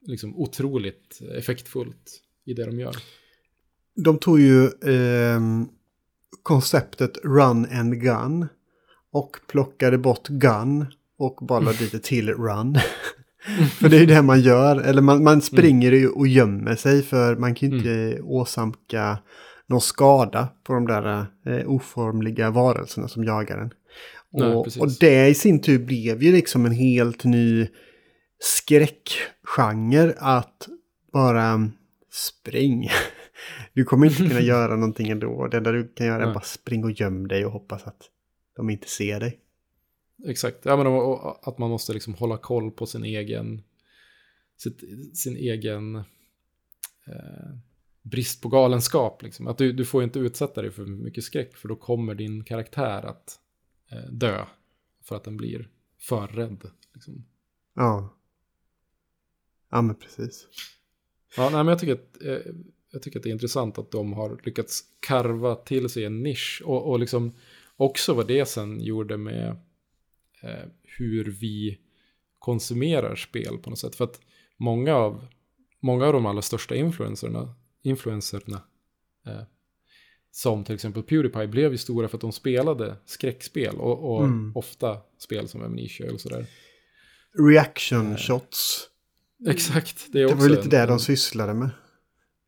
liksom otroligt effektfullt i det de gör. De tog ju ehm, konceptet run and gun och plockade bort gun och bara lade dit ett till run. för det är ju det man gör, eller man, man springer ju och gömmer sig för man kan ju inte åsamka någon skada på de där eh, oformliga varelserna som jagar en. Nej, Och, precis. och det i sin tur blev ju liksom en helt ny skräckgenre att bara spring. Du kommer inte kunna göra någonting ändå. Det enda du kan göra är Nej. bara spring och göm dig och hoppas att de inte ser dig. Exakt, ja, men och, att man måste liksom hålla koll på sin egen, sitt, sin egen eh, brist på galenskap. Liksom. Att du, du får inte utsätta dig för mycket skräck för då kommer din karaktär att eh, dö för att den blir för rädd. Liksom. Ja. Ja, men precis. Ja, nej, men jag tycker, att, eh, jag tycker att det är intressant att de har lyckats karva till sig en nisch. Och, och liksom också vad det sen gjorde med eh, hur vi konsumerar spel på något sätt. För att många av, många av de allra största influencerna, influencerna eh, som till exempel Pewdiepie blev ju stora för att de spelade skräckspel och, och Mm. ofta spel som Amnesia eller sådär. Reaction shots. Exakt, det är Det var lite en- det de sysslade med.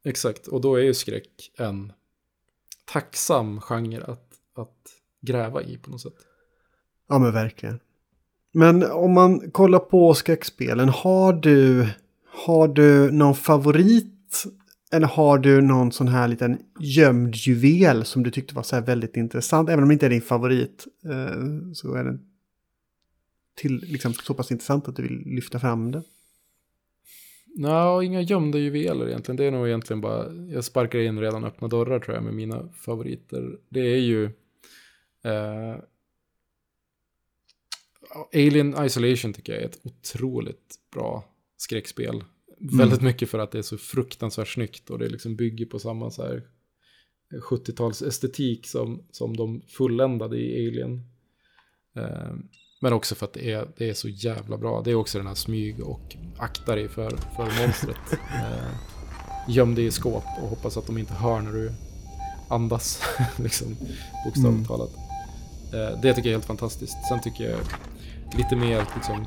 Exakt, och då är ju skräck en tacksam genre att, att gräva i på något sätt. Ja men verkligen. Men om man kollar på skräckspelen, har du, har du någon favorit? Eller har du någon sån här liten gömd juvel som du tyckte var så här väldigt intressant? Även om det inte är din favorit eh, så är den till, liksom, så pass intressant att du vill lyfta fram det. no, inga gömda juveler egentligen. Det är nog egentligen bara, jag sparkar in redan öppna dörrar tror jag med mina favoriter. Det är ju eh, Alien Isolation tycker jag är ett otroligt bra skräckspel. Väldigt mycket för att det är så fruktansvärt snyggt och det liksom bygger på samma så här 70-tals estetik som, som de fulländade i Alien. Eh, men också för att det är, det är så jävla bra. Det är också den här smyg och akta dig för, för monstret. Eh, göm dig i skåp och hoppas att de inte hör när du andas. liksom, bokstavligt talat. Eh, det tycker jag är helt fantastiskt. Sen tycker jag lite mer liksom,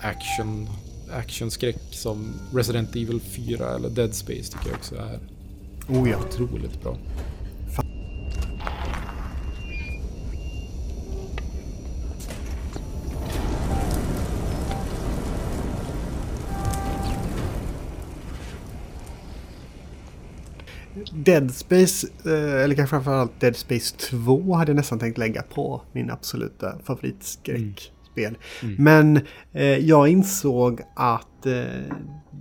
action, actionskräck som Resident Evil 4 eller Dead Space tycker jag också är Oh ja. otroligt bra. Dead Space, eh, eller kanske framförallt Dead Space 2 hade jag nästan tänkt lägga på min absoluta favoritskräckspel. Men eh, jag insåg att eh,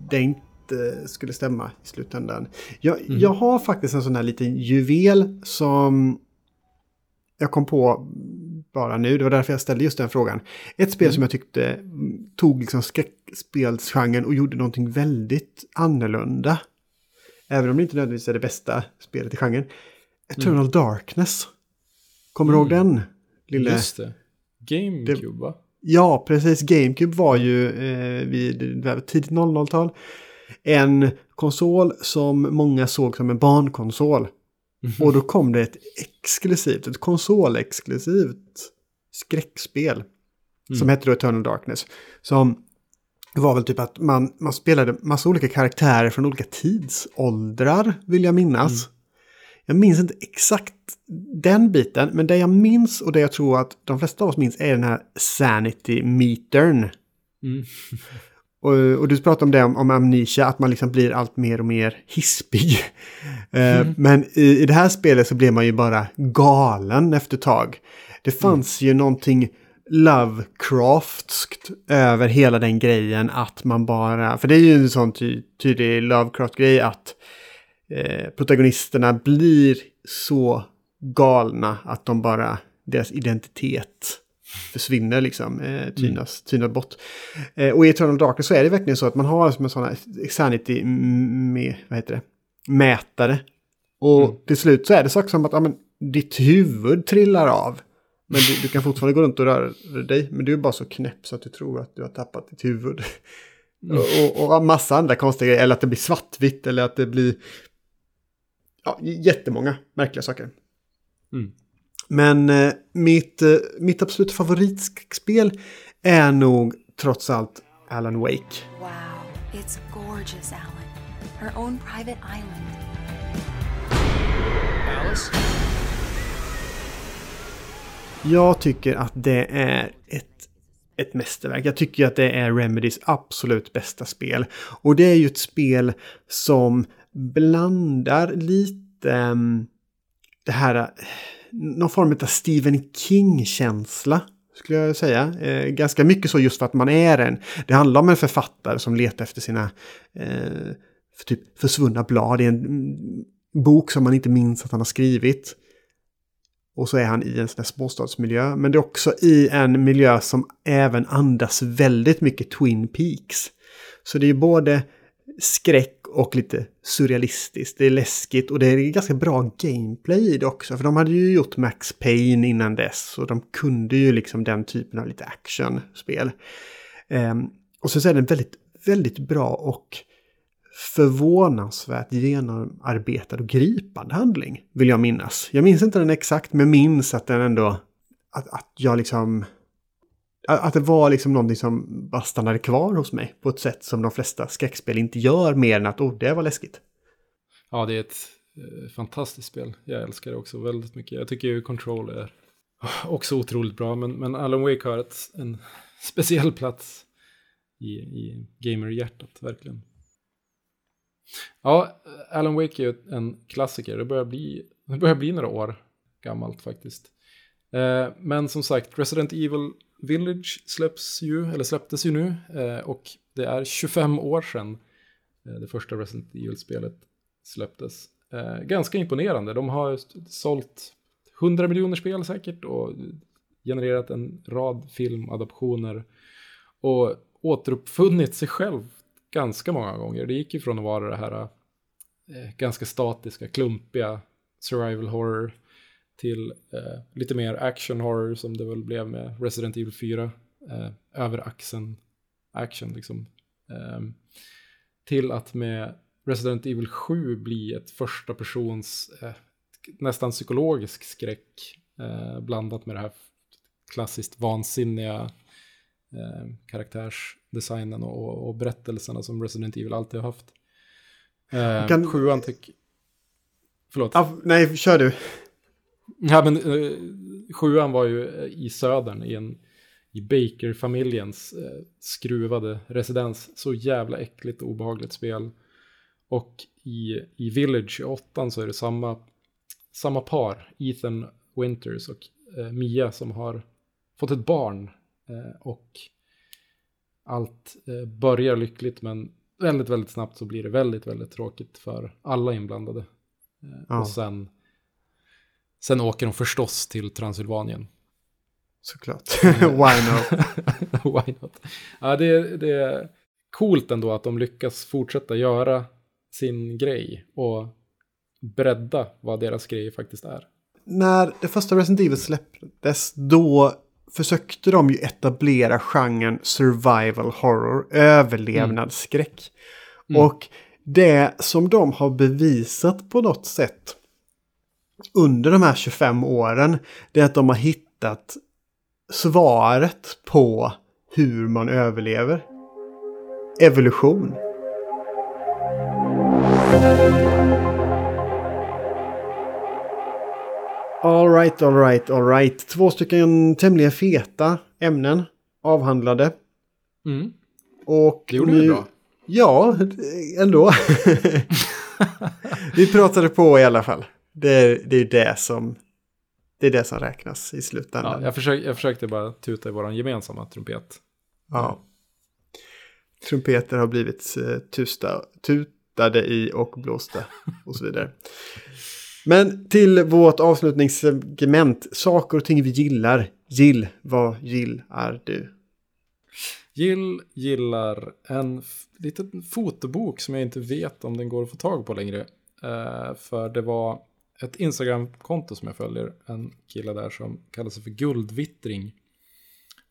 det inte skulle stämma i slutändan. Jag, jag har faktiskt en sån här liten juvel som jag kom på bara nu. Det var därför jag ställde just den frågan. Ett spel som jag tyckte mm, tog liksom skräckspelsgenren och gjorde någonting väldigt annorlunda. Även om det inte nödvändigtvis är det bästa spelet i genren. Eternal Darkness. Kommer du ihåg den? Lille... Just det. GameCube va? Ja, precis. GameCube var ju eh, vid tidigt 00-tal en konsol som många såg som en barnkonsol. Och då kom det ett exklusivt, ett konsolexklusivt skräckspel. Som hette då Eternal Darkness. Som var väl typ att man, man spelade massa olika karaktärer från olika tidsåldrar, vill jag minnas. Jag minns inte exakt den biten, men det jag minns och det jag tror att de flesta av oss minns är den här sanity-metern. Och, och du pratade om det om, om amnesia, att man liksom blir allt mer och mer hispig. Eh, Men i, i det här spelet så blev man ju bara galen efter ett tag. Det fanns ju någonting Lovecraftskt över hela den grejen att man bara, för det är ju en sån ty, tydlig Lovecraft-grej att eh, protagonisterna blir så galna att de bara, deras identitet försvinner liksom, eh, tynas, tynar bort. Eh, och i Eternal Darkness så är det verkligen så att man har som en sån här sanity med, vad heter det, mätare. Och till slut så är det saker som att ja, men, ditt huvud trillar av. Men du, du kan fortfarande gå runt och röra dig. Men du är bara så knäpp så att du tror att du har tappat ditt huvud. och, och, och massa andra konstiga grejer. Eller att det blir svartvitt eller att det blir... Ja, jättemånga märkliga saker. Mm. Men eh, mitt, eh, mitt absoluta favoritspel är nog trots allt Alan Wake. Wow, it's gorgeous, Alan. Her own private island. Alice? Jag tycker att det är ett, ett mästerverk. Jag tycker att det är Remedys absolut bästa spel. Och det är ju ett spel som blandar lite um, det här, eh, någon form av Stephen King-känsla. Skulle jag säga. Eh, ganska mycket så just för att man är en. Det handlar om en författare som letar efter sina eh, för typ försvunna blad. i en mm, bok som man inte minns att han har skrivit. Och så är han i en sån här småstadsmiljö. Men det är också i en miljö som även andas väldigt mycket Twin Peaks. Så det är både skräck och lite surrealistiskt. Det är läskigt och det är ganska bra gameplay i det också. För de hade ju gjort Max Payne innan dess. Och de kunde ju liksom den typen av lite actionspel. Um, och så är den väldigt, väldigt bra och förvånansvärt genomarbetad och gripande handling, vill jag minnas. Jag minns inte den exakt, men minns att den ändå... Att, att jag liksom... Att det var liksom någonting som bara stannade kvar hos mig på ett sätt som de flesta skräckspel inte gör mer än att oh, det var läskigt. Ja, det är ett eh, fantastiskt spel. Jag älskar det också väldigt mycket. Jag tycker ju Control är Också otroligt bra, men, men Alan Wake har ett, en speciell plats i, i gamerhjärtat, verkligen. Ja, Alan Wake är ju en klassiker. Det börjar bli, det börjar bli några år gammalt faktiskt. Eh, men som sagt, Resident Evil Village släpps ju, eller släpptes ju nu. Eh, och det är 25 år sedan eh, det första Resident Evil-spelet släpptes. Eh, ganska imponerande. De har sålt 100 miljoner spel säkert och genererat en rad filmadaptioner. Och återuppfunnit sig själv ganska många gånger. Det gick ju från att vara det här ganska statiska, klumpiga survival horror till eh, lite mer action horror som det väl blev med Resident Evil 4. Eh, över axeln action liksom. Eh, till att med Resident Evil 7 bli ett första persons eh, nästan psykologisk skräck eh, blandat med det här klassiskt vansinniga eh, karaktärsdesignen och, och berättelserna som Resident Evil alltid har haft. Eh, Kan- Sjuan tycker... Förlåt. Ah, nej, kör du. Ja, men eh, sjuan var ju eh, i södern i en i Baker-familjens eh, skruvade residens. Så jävla äckligt och obehagligt spel. Och i, i Village i åttan så är det samma, samma par, Ethan Winters och eh, Mia som har fått ett barn. Eh, och allt eh, börjar lyckligt men väldigt, väldigt snabbt så blir det väldigt, väldigt tråkigt för alla inblandade. Ja. Och sen, sen åker de förstås till Transylvanien. Såklart. Why not? Why not? Ja, det, det är coolt ändå att de lyckas fortsätta göra sin grej och bredda vad deras grej faktiskt är. När det första Resident Evil släpptes, då försökte de ju etablera genren survival horror, överlevnadsskräck. Och det som de har bevisat på något sätt under de här 25 åren, det är att de har hittat svaret på hur man överlever. Evolution. All right, all right, all right. Två stycken tämligen feta ämnen avhandlade. Mm. Och Det gjorde nu... vi bra. Ja, ändå. vi pratade på i alla fall. Det, det är det som det är det som räknas i Ja, slutändan. jag, försökte, jag försökte bara tuta i vår gemensamma trumpet. Ja. Trumpeter har blivit eh, tusta, tutade i och blåsta och så vidare. Men till vårt avslutningssegment, saker och ting vi gillar. Gill, vad gillar du? Jill gillar en liten fotobok som jag inte vet om den går att få tag på längre. Eh, för det var ett Instagram-konto som jag följer, en kille där som kallar sig för Guldvittring.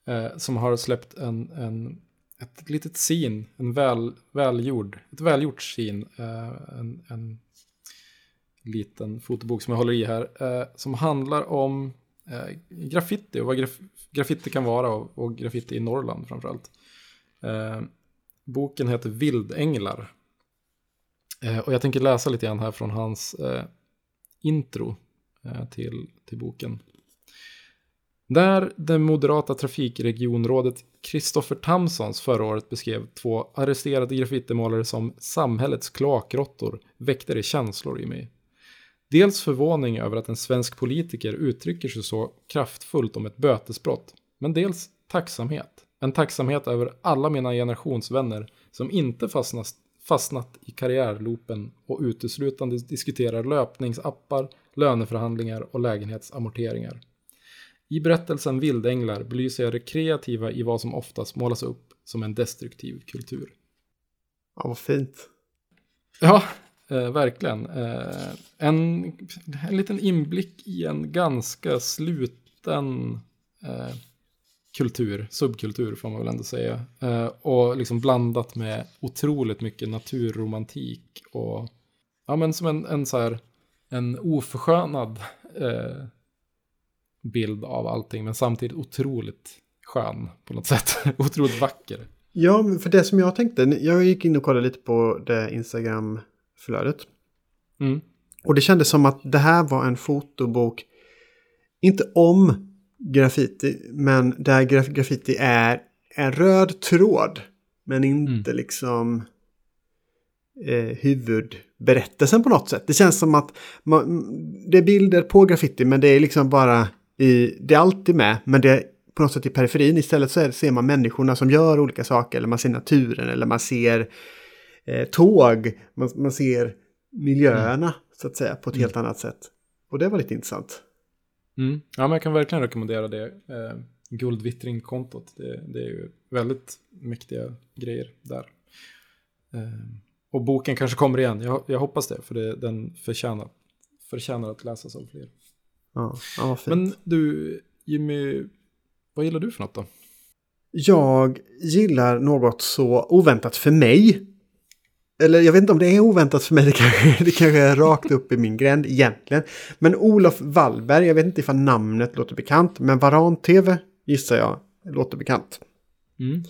Eh, som har släppt en, en, ett litet sin, en väl, välgjord, ett välgjort sin. Eh, en, en liten fotobok som jag håller i här. Eh, som handlar om eh, graffiti och vad graf graffiti kan vara och, och graffiti i Norrland framförallt. Eh, boken heter Vildänglar. Eh, och jag tänker läsa lite grann här från hans eh, intro eh, till, till boken. Där det moderata trafikregionrådet Kristoffer Tamsons förra året beskrev två arresterade graffitimålare som samhällets kloakråttor väckte det känslor i mig. Dels förvåning över att en svensk politiker uttrycker sig så kraftfullt om ett bötesbrott, men dels tacksamhet. En tacksamhet över alla mina generationsvänner som inte fastnat, fastnat i karriärloopen och uteslutande diskuterar löpningsappar, löneförhandlingar och lägenhetsamorteringar. I berättelsen Vildänglar belyser jag det kreativa i vad som oftast målas upp som en destruktiv kultur. Ja, vad fint. Ja, eh, verkligen. Eh, en, en liten inblick i en ganska sluten eh, kultur, subkultur får man väl ändå säga. Eh, och liksom blandat med otroligt mycket naturromantik och ja, men som en, en så här en oförskönad eh, bild av allting, men samtidigt otroligt skön på något sätt. otroligt vacker. Ja, för det som jag tänkte, jag gick in och kollade lite på det Instagram-flödet. Mm. Och det kändes som att det här var en fotobok, inte om graffiti. Men där graf graffiti är en röd tråd. Men inte liksom eh, huvudberättelsen på något sätt. Det känns som att man, det är bilder på graffiti men det är liksom bara i, det är alltid med men det är på något sätt i periferin. Istället så är, ser man människorna som gör olika saker eller man ser naturen eller man ser eh, tåg. Man, man ser miljöerna så att säga på ett helt annat sätt. Och det var lite intressant. Mm. Ja, men jag kan verkligen rekommendera det. Eh, Guldvittring-kontot. Det, det är ju väldigt mäktiga grejer där. Eh, och boken kanske kommer igen. Jag, jag hoppas det, för det, den förtjänar, förtjänar att läsas av fler. Ja, ja fint. Men du, Jimmy, vad gillar du för något då? Jag gillar något så oväntat för mig. Eller jag vet inte om det är oväntat för mig, det kanske, det kanske är rakt upp i min gränd egentligen. Men Olof Wallberg, jag vet inte ifall namnet låter bekant, men Varan-TV gissar jag låter bekant. Mm.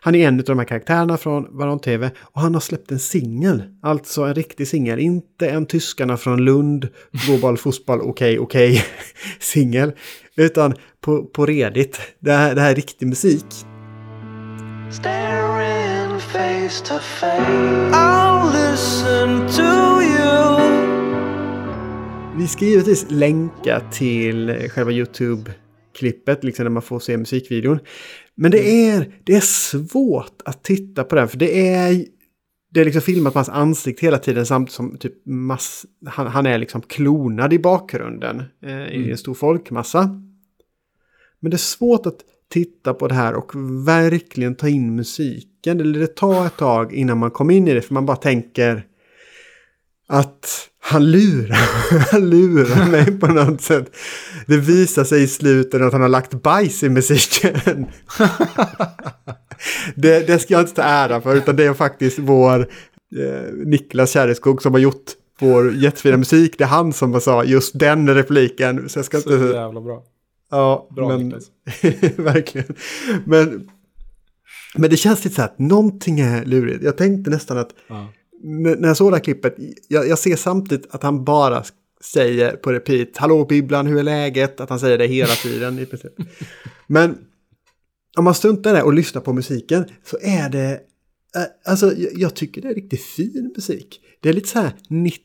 Han är en av de här karaktärerna från Varan TV och han har släppt en singel. Alltså en riktig singel, inte en tyskarna från Lund, Global fotboll, okej, okej, singel. Utan på, på redigt. Det här, det här är riktig musik. Staring face to face, I'll listen to you. Vi ska givetvis länka till själva YouTube-klippet, liksom när man får se musikvideon. Men det är, det är svårt att titta på den, för det är, det är liksom filmat på hans ansikte hela tiden samtidigt som typ mass, han, han är liksom klonad i bakgrunden eh, i en stor folkmassa. Men det är svårt att titta på det här och verkligen ta in musiken. Eller det tar ett tag innan man kommer in i det, för man bara tänker att han lurar, han lurar mig på något sätt. Det visar sig i slutet att han har lagt bajs i musiken. det, det ska jag inte ta ära för, utan det är faktiskt vår eh, Niklas Kärreskog som har gjort vår jättefina musik. Det är han som sa just den repliken. Så jag ska Så inte... jävla bra. Ja, Bra, men, verkligen. Men, men det känns lite så här att någonting är lurigt. Jag tänkte nästan att Ja. när jag såg det här klippet, jag, jag ser samtidigt att han bara säger på repeat, hallå bibblan, hur är läget? Att han säger det hela tiden i princip. Men om man struntar det och lyssnar på musiken så är det, eh, alltså jag, jag tycker det är riktigt fin musik. Det är lite så här 90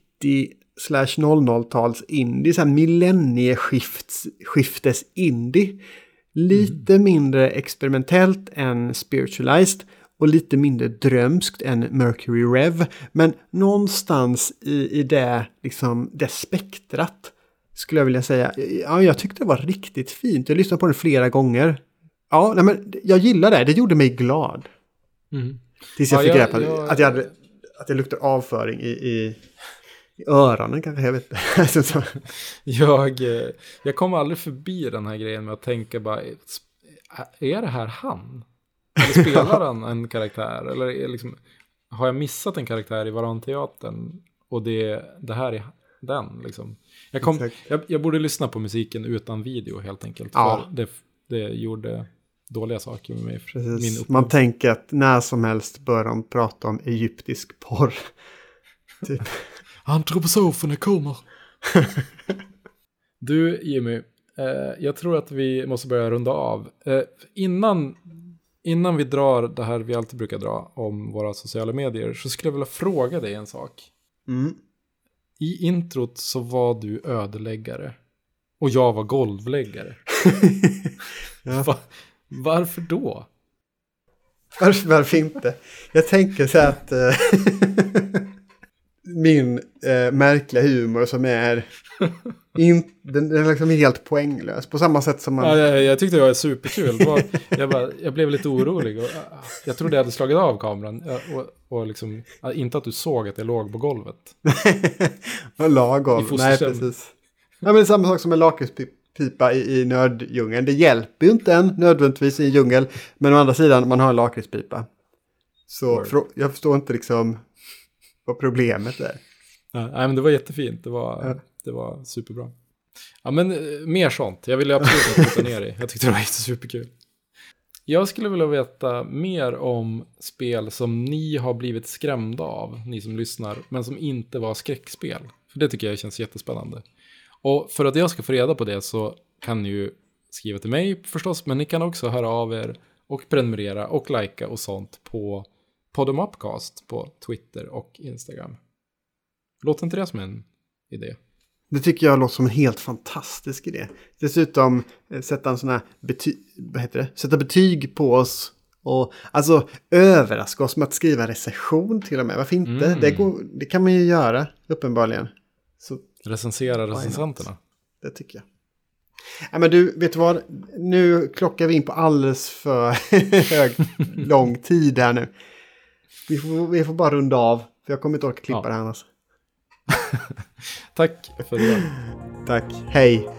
slash 00-tals indie, så här millennieskiftes indie. Lite mindre experimentellt än spiritualized och lite mindre drömskt än Mercury Rev. Men någonstans i, i det, liksom, det spektrat skulle jag vilja säga. Ja, jag tyckte det var riktigt fint. Jag lyssnade på den flera gånger. Ja, nej, men jag gillar det. Det gjorde mig glad. Mm. Tills jag Ja, fick jag- reda på att jag hade att jag luktar avföring i, i öronen kanske. Jag vet inte. Alltså, så- Jag, eh, jag kommer aldrig förbi den här grejen med att tänka bara, är det här han? Eller spelar han en karaktär? Eller är liksom, har jag missat en karaktär i Varanteatern? Och det, det här är den liksom. Jag, kom, jag, jag borde lyssna på musiken utan video helt enkelt. Ja. För det, det gjorde dåliga saker med mig. Man tänker att när som helst bör de prata om egyptisk porr. typ. Antroposoferna kommer. du Jimmy, eh, jag tror att vi måste börja runda av. Eh, innan, innan vi drar det här vi alltid brukar dra om våra sociala medier så skulle jag vilja fråga dig en sak. Mm. I introt så var du ödeläggare och jag var golvläggare. Ja. Va, varför då? Varför, varför inte? Jag tänker så här att eh, min eh, märkliga humor som är in, den, den är liksom helt poänglös. På samma sätt som man... Ja, jag, jag tyckte det var superkul. Det var, jag, bara, jag blev lite orolig. Och, ah, jag trodde jag hade slagit av kameran. Och, och liksom, inte att du såg att jag låg på golvet. Lagom. Nej, precis. Ja, men samma sak som en lakritspipa i, i nördjungeln. Det hjälper ju inte en nödvändigtvis i en djungel. Men å andra sidan, man har en lakritspipa. Så frå- jag förstår inte liksom vad problemet är. Ja, nej, men det var jättefint. Det var, Ja. det var superbra. Ja, men eh, mer sånt. Jag ville absolut inte titta ner i. Jag tyckte det var superkul. Jag skulle vilja veta mer om spel som ni har blivit skrämda av, ni som lyssnar, men som inte var skräckspel. För det tycker jag känns jättespännande. Och för att jag ska få reda på det så kan ni ju skriva till mig förstås, men ni kan också höra av er och prenumerera och likea och sånt på Podem Upcast på Twitter och Instagram. Låter inte det som en idé? Det tycker jag låter som en helt fantastisk idé. Dessutom eh, sätta en sån här bety vad heter det? Sätta betyg på oss. Och alltså överraska oss med att skriva recension till och med. Varför inte? Mm. Det, går, det kan man ju göra uppenbarligen. Så Recensera recensenterna. det tycker jag. Ja, men du, vet du vad? Nu klockar vi in på alldeles för hög, lång tid här nu. Vi får, vi får bara runda av. För jag kommer inte orka klippa Ja. det här annars. Tack för det. Tack. Hej.